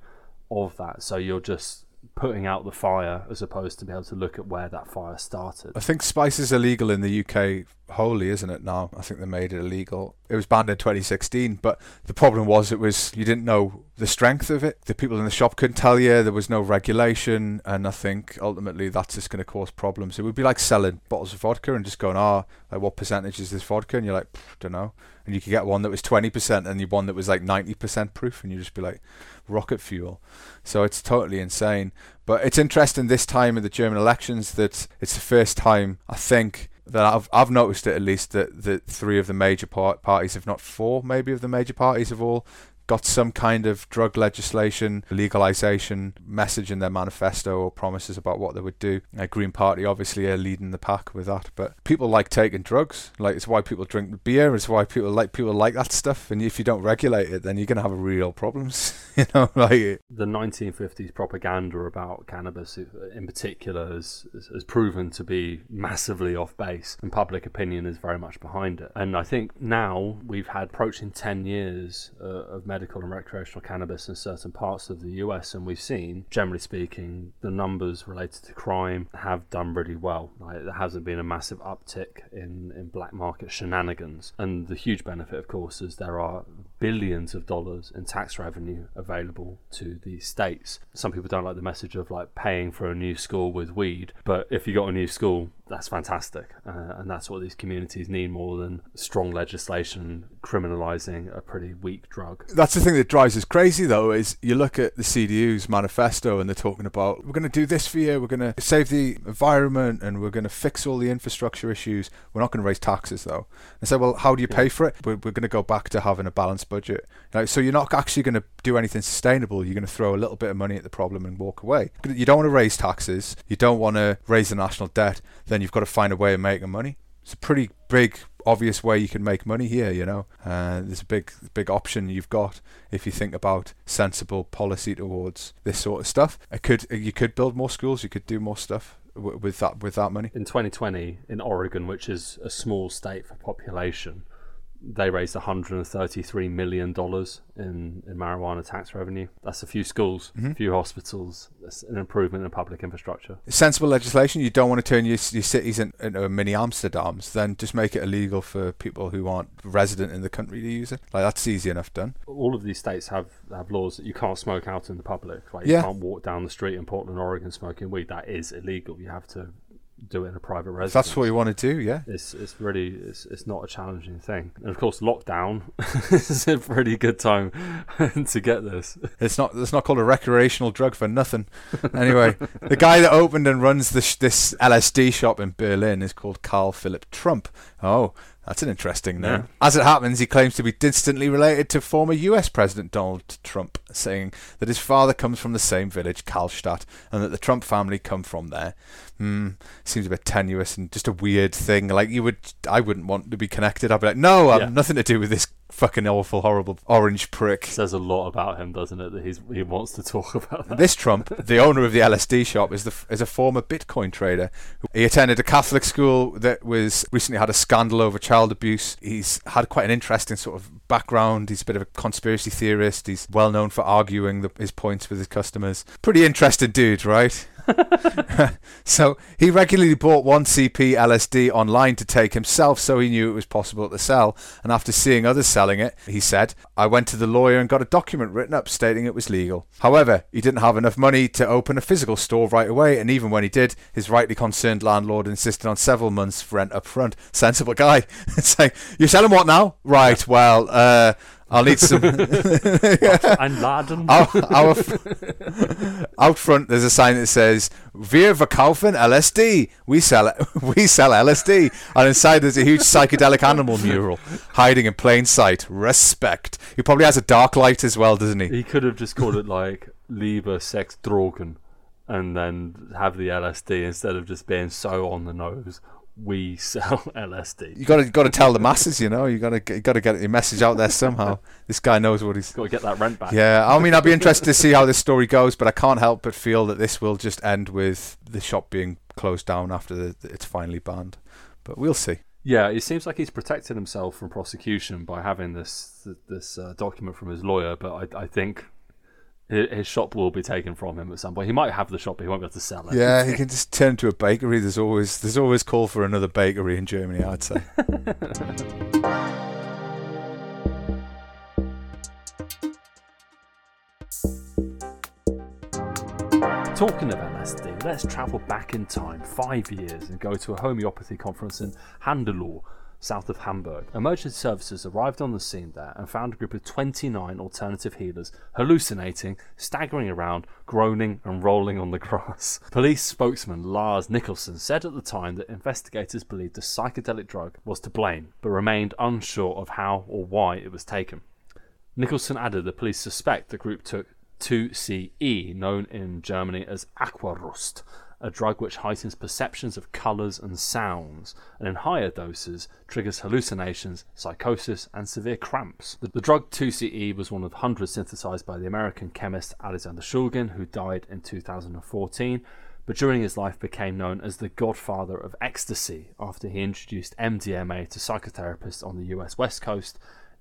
B: of that. So you're just putting out the fire as opposed to be able to look at where that fire started.
A: I think spice is illegal in the UK wholly, isn't it now? I think they made it illegal. It was banned in 2016, but the problem was it was you didn't know the strength of it. The people in the shop couldn't tell you. There was no regulation, and I think ultimately that's just going to cause problems. It would be like selling bottles of vodka and just going, "Ah, oh, like what percentage is this vodka?" And you're like, "Don't know." And you could get one that was 20% and one that was like 90% proof, and you'd just be like, "Rocket fuel." So it's totally insane. But it's interesting this time in the German elections that it's the first time I think that I've I've noticed it at least that that three of the major part- parties, if not four, maybe of the major parties, have all got some kind of drug legislation, legalization message in their manifesto or promises about what they would do. A Green Party obviously are leading the pack with that, but people like taking drugs. Like it's why people drink beer. It's why people like people like that stuff. And if you don't regulate it, then you're gonna have real problems. <laughs> you know, like
B: the 1950s propaganda about cannabis, in particular, has, has proven to be massively off base, and public opinion is very much behind it. And I think now we've had approaching 10 years uh, of medical and recreational cannabis in certain parts of the US, and we've seen, generally speaking, the numbers related to crime have done really well. Like, there hasn't been a massive uptick in, in black market shenanigans. And the huge benefit, of course, is there are billions of dollars in tax revenue available to the states. Some people don't like the message of like paying for a new school with weed, but if you got a new school, that's fantastic. Uh, and that's what these communities need more than strong legislation criminalizing a pretty weak drug.
A: That's the thing that drives us crazy, though, is you look at the CDU's manifesto and they're talking about we're going to do this for you, we're going to save the environment, and we're going to fix all the infrastructure issues. We're not going to raise taxes, though. And say, well, how do you pay for it? We're, we're going to go back to having a balanced budget. so you're not actually going to do anything sustainable. You're going to throw a little bit of money at the problem and walk away. You don't want to raise taxes. You don't want to raise the national debt. Then you've got to find a way of making money. It's a pretty big obvious way you can make money here. You know, uh, there's a big big option you've got if you think about sensible policy towards this sort of stuff. It could you could build more schools. You could do more stuff with that with that money.
B: In 2020, in Oregon, which is a small state for population, they raised 133 million dollars in, in marijuana tax revenue. That's a few schools, a mm-hmm. few hospitals. That's an improvement in public infrastructure.
A: sensible legislation. You don't want to turn your, your cities in- into mini Amsterdams. Then just make it illegal for people who aren't resident in the country to use it. Like that's easy enough done.
B: All of these states have, have laws that you can't smoke out in the public. Like
A: Yeah.
B: you can't walk down the street in Portland, Oregon, smoking weed. That is illegal. You have to do it in a private residence.
A: If that's what you want to do, yeah.
B: it's it's really it's, it's not a challenging thing. And of course, lockdown <laughs> is a pretty good time <laughs> to get this.
A: It's not. It's not called a recreational drug for nothing. Anyway, the guy that opened and runs this this LSD shop in Berlin is called Carl Philip Trump. Oh, that's an interesting name.
B: Yeah.
A: As it happens, he claims to be distantly related to former U.S. President Donald Trump, saying that his father comes from the same village, Kallstadt, and that the Trump family come from there. Hmm, seems a bit tenuous and just a weird thing. Like you would, I wouldn't want to be connected. I'd be like, no, I've
B: Yeah.
A: nothing to do with this fucking awful, horrible orange prick.
B: says a lot about him, doesn't it? That he's he wants to talk <laughs> about that.
A: This Trump, the owner of the LSD shop, is the is a former Bitcoin trader. He attended a Catholic school that was recently had a scandal over child abuse. He's had quite an interesting sort of background. He's a bit of a conspiracy theorist. He's well known for arguing the, his points with his customers. Pretty interesting dude, right? <laughs> so he regularly bought one CP LSD online to take himself so he knew it was possible to sell. And after seeing others selling it, he said, I went to the lawyer and got a document written up stating it was legal. However, he didn't have enough money to open a physical store right away, and even when he did, his rightly concerned landlord insisted on several months' rent up front. Sensible guy. <laughs> it's like, You're selling what now? Right, <laughs> well, uh, I'll need some. <laughs>
B: I'm Laden.
A: our, out front there's a sign that says Wir verkaufen LSD. We sell <laughs> we sell LSD. And inside there's a huge psychedelic animal <laughs> mural hiding in plain sight. Respect. He probably has a dark light as well, doesn't he?
B: He could have just called it like Liebe, Sex, Drogen, and then have the LSD instead of just being so on the nose. We sell <laughs> LSD.
A: You got to got to tell the masses, you know. You got to you got to get your message out there somehow. <laughs> This guy knows what he's
B: Got to get that rent back.
A: Yeah, I mean, I'd be interested to see how this story goes, but I can't help but feel that this will just end with the shop being closed down after the, it's finally banned. But we'll see.
B: Yeah, it seems like he's protected himself from prosecution by having this this uh, document from his lawyer. But I, I think hi- his shop will be taken from him at some point. He might have the shop, but he won't be able to sell it.
A: Yeah, he can just turn to a bakery. There's always there's always call for another bakery in Germany. I'd say. <laughs>
B: Talking of LSD, let's travel back in time five years and go to a homeopathy conference in Handeloh, south of Hamburg. Emergency services arrived on the scene there and found a group of 29 alternative healers hallucinating, staggering around, groaning, and rolling on the <laughs> grass. Police spokesman Lars Nicholson said at the time that investigators believed the psychedelic drug was to blame, but remained unsure of how or why it was taken. Nicholson added the police suspect the group took 2CE, known in Germany as Aquarust, a drug which heightens perceptions of colours and sounds, and in higher doses triggers hallucinations, psychosis, and severe cramps. The, the drug 2CE was one of hundreds synthesized by the American chemist Alexander Shulgin, who died in 2014 but during his life became known as the godfather of ecstasy after he introduced MDMA to psychotherapists on the US West Coast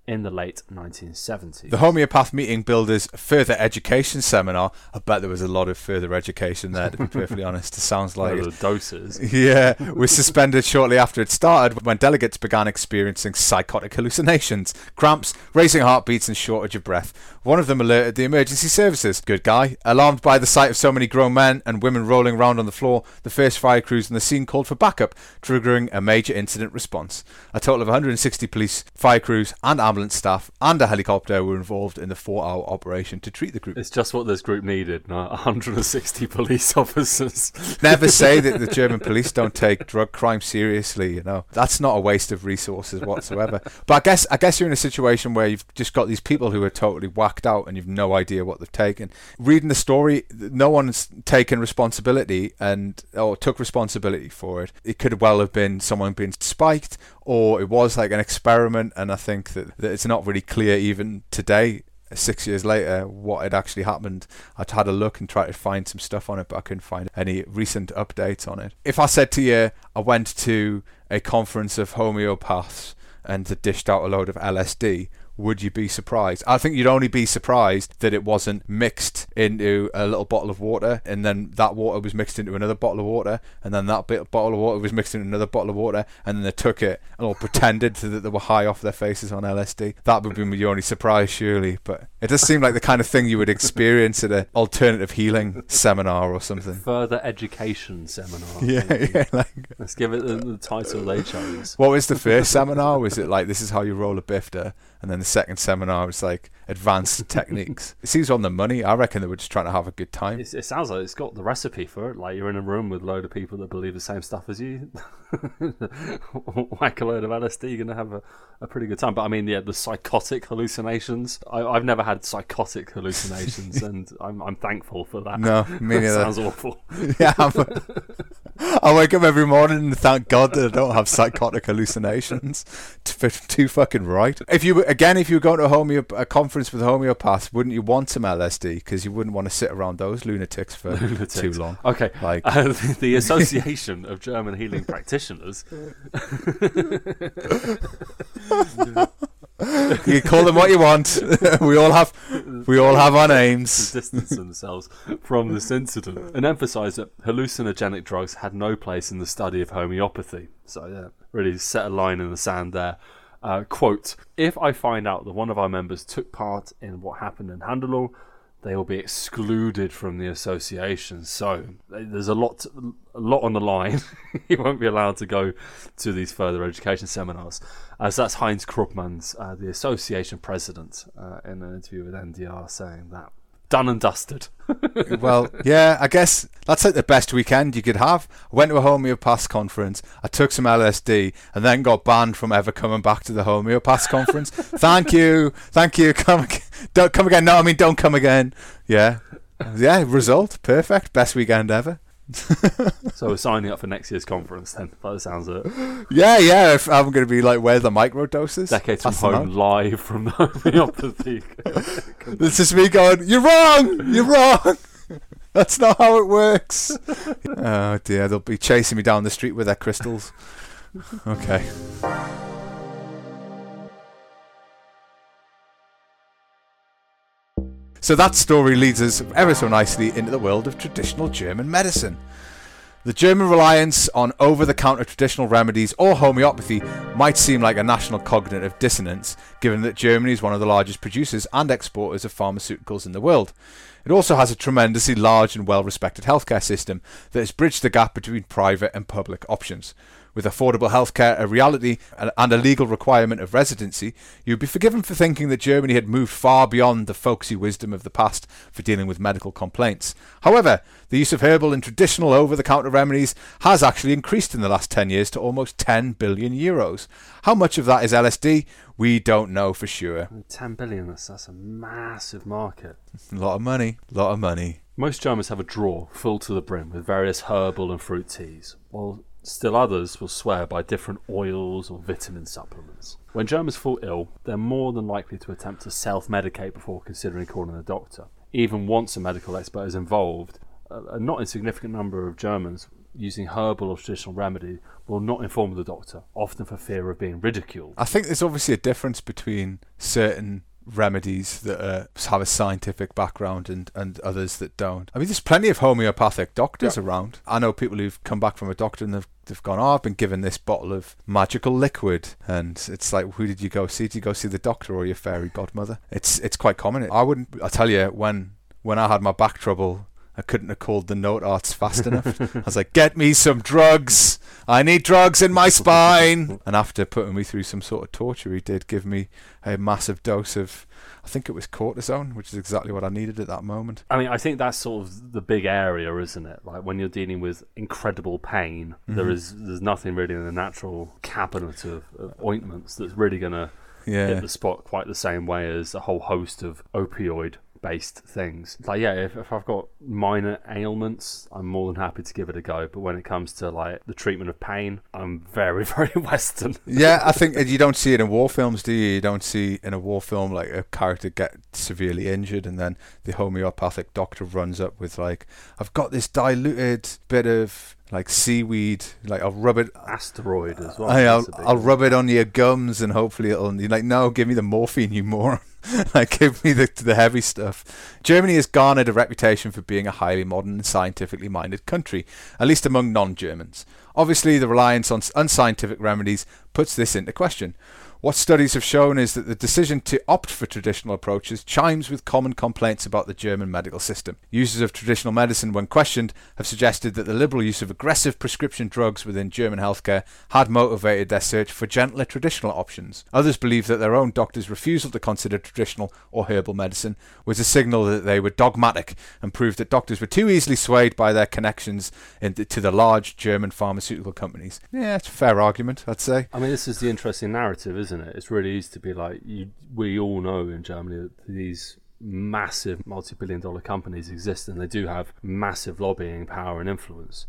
B: in the late 1970s.
A: The homeopath meeting builders further education seminar. I bet there was a lot of further education there. To be perfectly <laughs> honest, it sounds like
B: the doses. <laughs>
A: Yeah, was suspended shortly after it started when delegates began experiencing psychotic hallucinations, cramps, racing heartbeats, and shortage of breath. One of them alerted the emergency services. Good guy. Alarmed by the sight of so many grown men and women rolling around on the floor, the first fire crews on the scene called for backup, triggering a major incident response. A total of 160 police, fire crews, and ambulance staff and a helicopter were involved in the four-hour operation to treat the group.
B: It's just what this group needed, not <laughs> 160 police officers.
A: Never say that the <laughs> German police don't take drug crime seriously. You know that's not a waste of resources whatsoever. But I guess I guess you're in a situation where you've just got these people who are totally whacked out and you've no idea what they've taken. Reading the story, no one's taken responsibility and or took responsibility for it. It could well have been someone being spiked, or it was like an experiment. And I think that, that it's not really clear even today six years later what had actually happened. I'd had a look and tried to find some stuff on it, but I couldn't find any recent updates on it. If I said to you, I went to a conference of homeopaths and they dished out a load of LSD, would you be surprised? I think you'd only be surprised that it wasn't mixed into a little bottle of water, and then that water was mixed into another bottle of water, and then that bit bottle of water was mixed into another bottle of water, and then they took it and all <laughs> pretended that they were high off their faces on LSD. That would be your only surprise, surely. But it does seem like the kind of thing you would experience at an alternative healing seminar or something.
B: Further education seminar. <laughs>
A: Yeah, yeah. Like,
B: Let's give it the, the title they chose.
A: what was the first seminar? Was it like this is how you roll a bifter? And then the second seminar was like advanced <laughs> techniques. It seems on the money. I reckon they were just trying to have a good time.
B: It's, it sounds like it's got the recipe for it. Like you're in a room with a load of people that believe the same stuff as you. <laughs> Whack a load of LSD, you're gonna have a, a pretty good time. But I mean, yeah, the psychotic hallucinations. I, I've never had psychotic hallucinations, <laughs> and I'm, I'm thankful for that.
A: No, me neither.
B: sounds awful.
A: yeah, I'm, I wake up every morning and thank God that I don't have psychotic hallucinations. Too fucking right. If you again, if you were going to a homeo- a conference with homeopaths, wouldn't you want some LSD? Because you wouldn't want to sit around those lunatics for <laughs> too long.
B: Okay,
A: Like-
B: uh, <laughs> the Association of German Healing Practitioners. <laughs>
A: You call them what you want. <laughs> we all have, we all have our
B: to
A: names. <laughs>
B: distance themselves from this incident and emphasise that hallucinogenic drugs had no place in the study of homeopathy. So, yeah, really set a line in the sand there. Uh, quote If I find out that one of our members took part in what happened in Handeloh, they will be excluded from the association. So there's a lot, a lot on the line. <laughs> he won't be allowed to go to these further education seminars. As that's Heinz Kropmanns, uh, the association president, uh, in an interview with NDR, saying that done and dusted. <laughs>
A: well, yeah, I guess that's like the best weekend you could have. I went to a homeopath conference, I took some LSD, and then got banned from ever coming back to the homeopath <laughs> conference. thank you, thank you. Come, don't come again. No, I mean don't come again. Yeah, yeah. Result perfect. Best weekend ever.
B: So we're signing up for next year's conference then, by the sounds of it.
A: Yeah, yeah. If I'm going to be like, where the microdoses?
B: Decades from home, live from the <laughs> homeopathy. <laughs>
A: This is me going, you're wrong, you're wrong. <laughs> That's not how it works. oh dear, they'll be chasing me down the street with their crystals. Okay. So that story leads us ever so nicely into the world of traditional German medicine. The German reliance on over the counter traditional remedies or homeopathy might seem like a national cognitive dissonance, given that Germany is one of the largest producers and exporters of pharmaceuticals in the world. It also has a tremendously large and well respected healthcare system that has bridged the gap between private and public options. With affordable healthcare a reality and a legal requirement of residency, you'd be forgiven for thinking that Germany had moved far beyond the folksy wisdom of the past for dealing with medical complaints. However, the use of herbal and traditional over the counter remedies has actually increased in the last 10 years to almost 10 billion euros. How much of that is LSD? We don't know for sure.
B: 10 billion, that's, that's a massive market.
A: A <laughs> lot of money, a lot of money.
B: Most Germans have a drawer full to the brim with various herbal and fruit teas, while still others will swear by different oils or vitamin supplements. When Germans fall ill, they're more than likely to attempt to self medicate before considering calling a doctor. Even once a medical expert is involved, a not insignificant number of Germans using herbal or traditional remedy will not inform the doctor, often for fear of being ridiculed.
A: I think there's obviously a difference between certain remedies that uh, have a scientific background and, and others that don't. I mean, there's plenty of homeopathic doctors around. I know people who've come back from a doctor and they've, they've gone, oh, I've been given this bottle of magical liquid. And it's like, who did you go see? Did you go see the doctor or your fairy godmother? It's it's quite common. I wouldn't, I tell you, when when I had my back trouble, I couldn't have called the Notarzt fast enough. I was like, get me some drugs. I need drugs in my spine. <laughs> And after putting me through some sort of torture, he did give me a massive dose of, I think it was cortisone, which is exactly what I needed at that moment.
B: I mean, I think that's sort of the big area, isn't it? Like when you're dealing with incredible pain, mm-hmm. there is there's nothing really in the natural cabinet of, of ointments that's really going to
A: Yeah.
B: hit the spot quite the same way as a whole host of opioid based things. Like yeah, if, if I've got minor ailments, I'm more than happy to give it a go. But when it comes to like the treatment of pain, I'm very <laughs> very Western.
A: yeah, I think you don't see it in war films, do you? You don't see in a war film like a character get severely injured and then the homeopathic doctor runs up with like, I've got this diluted bit of like seaweed. Like I'll rub it.
B: Asteroid as well.
A: I, I'll,
B: That's a big
A: I'll rub it on your gums and hopefully it'll. You're like, no, give me the morphine, you moron. <laughs> like, give me the the heavy stuff. Germany has garnered a reputation for being a highly modern and scientifically minded country, at least among non-Germans. Obviously, the reliance on unscientific remedies puts this into question. What studies have shown is that the decision to opt for traditional approaches chimes with common complaints about the German medical system. Users of traditional medicine, when questioned, have suggested that the liberal use of aggressive prescription drugs within German healthcare had motivated their search for gentler traditional options. Others believe that their own doctors' refusal to consider traditional or herbal medicine was a signal that they were dogmatic and proved that doctors were too easily swayed by their connections in to the large German pharmaceutical companies. Yeah, it's a fair argument, I'd say.
B: I mean, this is the interesting narrative, isn't it? It's really easy to be like, you, we all know in Germany that these massive multi billion dollar companies exist and they do have massive lobbying power and influence.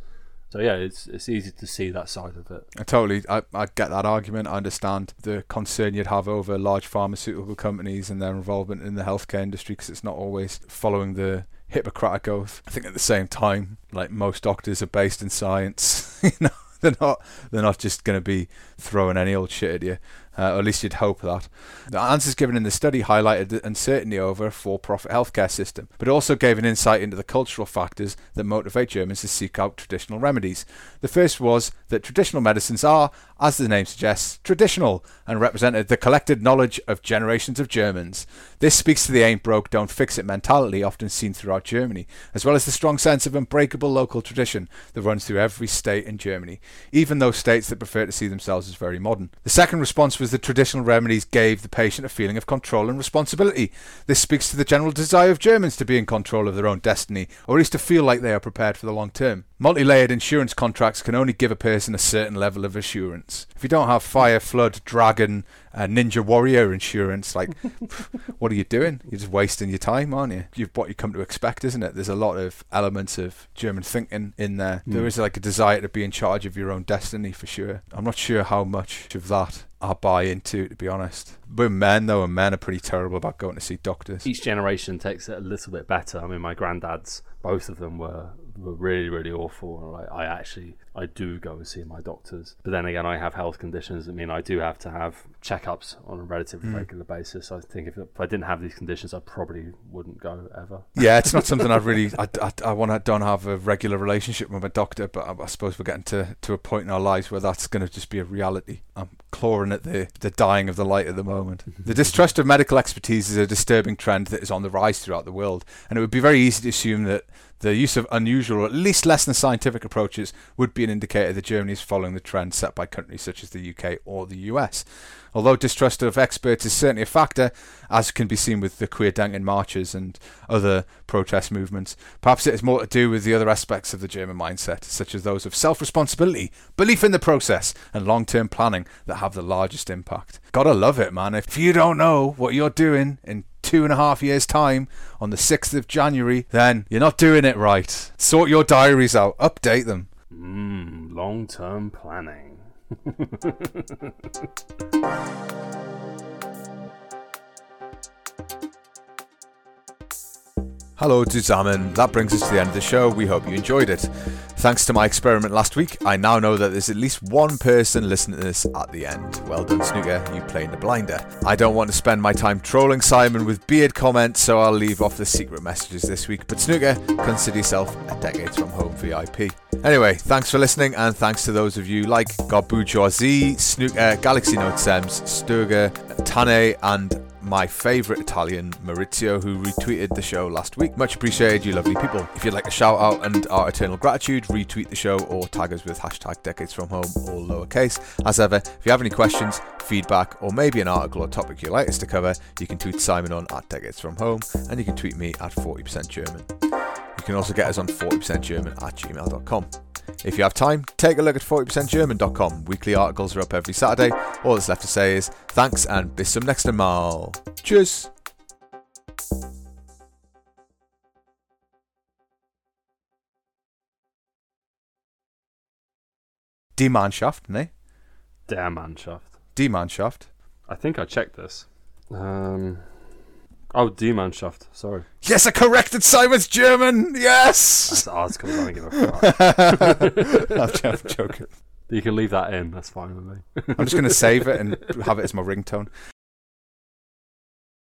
B: So, yeah, it's, it's easy to see that side of it.
A: I totally, I, I get that argument. I understand the concern you'd have over large pharmaceutical companies and their involvement in the healthcare industry because it's not always following the Hippocratic oath. I think at the same time, like most doctors are based in science, <laughs> you know, they're not, they're not just going to be throwing any old shit at you. Uh, or at least you'd hope that. The answers given in the study highlighted the uncertainty over a for-profit healthcare system, but also gave an insight into the cultural factors that motivate Germans to seek out traditional remedies. The first was that traditional medicines are, as the name suggests, traditional and represented the collected knowledge of generations of Germans. This speaks to the ain't broke, don't fix it mentality often seen throughout Germany, as well as the strong sense of unbreakable local tradition that runs through every state in Germany, even those states that prefer to see themselves as very modern. The second response was that traditional remedies gave the patient a feeling of control and responsibility. This speaks to the general desire of Germans to be in control of their own destiny, or at least to feel like they are prepared for the long term. Multi layered insurance contracts can only give a person a certain level of assurance. If you don't have fire, flood, dragon, uh, ninja warrior insurance, like, <laughs> what are you doing? You're just wasting your time, aren't you? You've what you come to expect, isn't it? There's a lot of elements of German thinking in there. There is like a desire to be in charge of your own destiny for sure. I'm not sure how much of that I buy into, it to be honest. We're men though, and men are pretty terrible about going to see doctors.
B: Each generation takes it a little bit better. I mean, my granddads, both of them were, were really, really awful. And like, I actually, I do go and see my doctors. But then again, I have health conditions that mean I do have to have checkups on a relatively mm. regular basis. I think if, if I didn't have these conditions, I probably wouldn't go ever. <laughs>
A: yeah, it's not something I've really. I, I, I want to don't have a regular relationship with my doctor, but I, I suppose we're getting to, to a point in our lives where that's going to just be a reality. I'm clawing at the the dying of the light at the moment. <laughs> the distrust of medical expertise is a disturbing trend that is on the rise throughout the world, and it would be very easy to assume that the use of unusual, or at least less than scientific approaches, would be an indicator that Germany is following the trend set by countries such as the UK or the US. Although distrust of experts is certainly a factor, as can be seen with the Querdenken marches and other protest movements, perhaps it has more to do with the other aspects of the German mindset, such as those of self responsibility, belief in the process, and long term planning that have the largest impact. Gotta love it, man. If you don't know what you're doing in two and a half years' time on the 6th of January, then you're not doing it right. Sort your diaries out, update them.
B: Mmm, long term planning.
A: Hello zusammen. That brings us to the end of the show. We hope you enjoyed it. Thanks to my experiment last week, I now know that there's at least one person listening to this at the end. Well done, Snooker. You playing the blinder. I don't want to spend my time trolling Simon with beard comments, so I'll leave off the secret messages this week. But Snooker, consider yourself a Decades from Home VIP. Anyway, thanks for listening, and thanks to those of you like God Bourgeoisie, Snooker, Galaxy Note Sems, Sturger, Tane, and my favourite Italian, Maurizio, who retweeted the show last week. Much appreciated, you lovely people. If you'd like a shout out and our eternal gratitude, retweet the show or tag us with hashtag decades from home, all lowercase. As ever, if you have any questions, feedback, or maybe an article or topic you'd like us to cover, you can tweet Simon on at decades from home, and you can tweet me at 40% German. You can also get us on 40% German at gmail.com. If you have time, take a look at 40%German.com. Weekly articles are up every Saturday. All that's left to say is thanks and bis zum nächsten Mal. Tschüss. Die Mannschaft, ne?
B: Der Mannschaft.
A: Die Mannschaft.
B: I think I checked this. Um, Oh, Demannschaft. Sorry.
A: Yes, I corrected Simon's German. Yes.
B: That's articles. I don't give a fuck. <laughs>
A: I'm joking.
B: You can leave that in. That's fine with me.
A: I'm just going to save it and have it as my ringtone.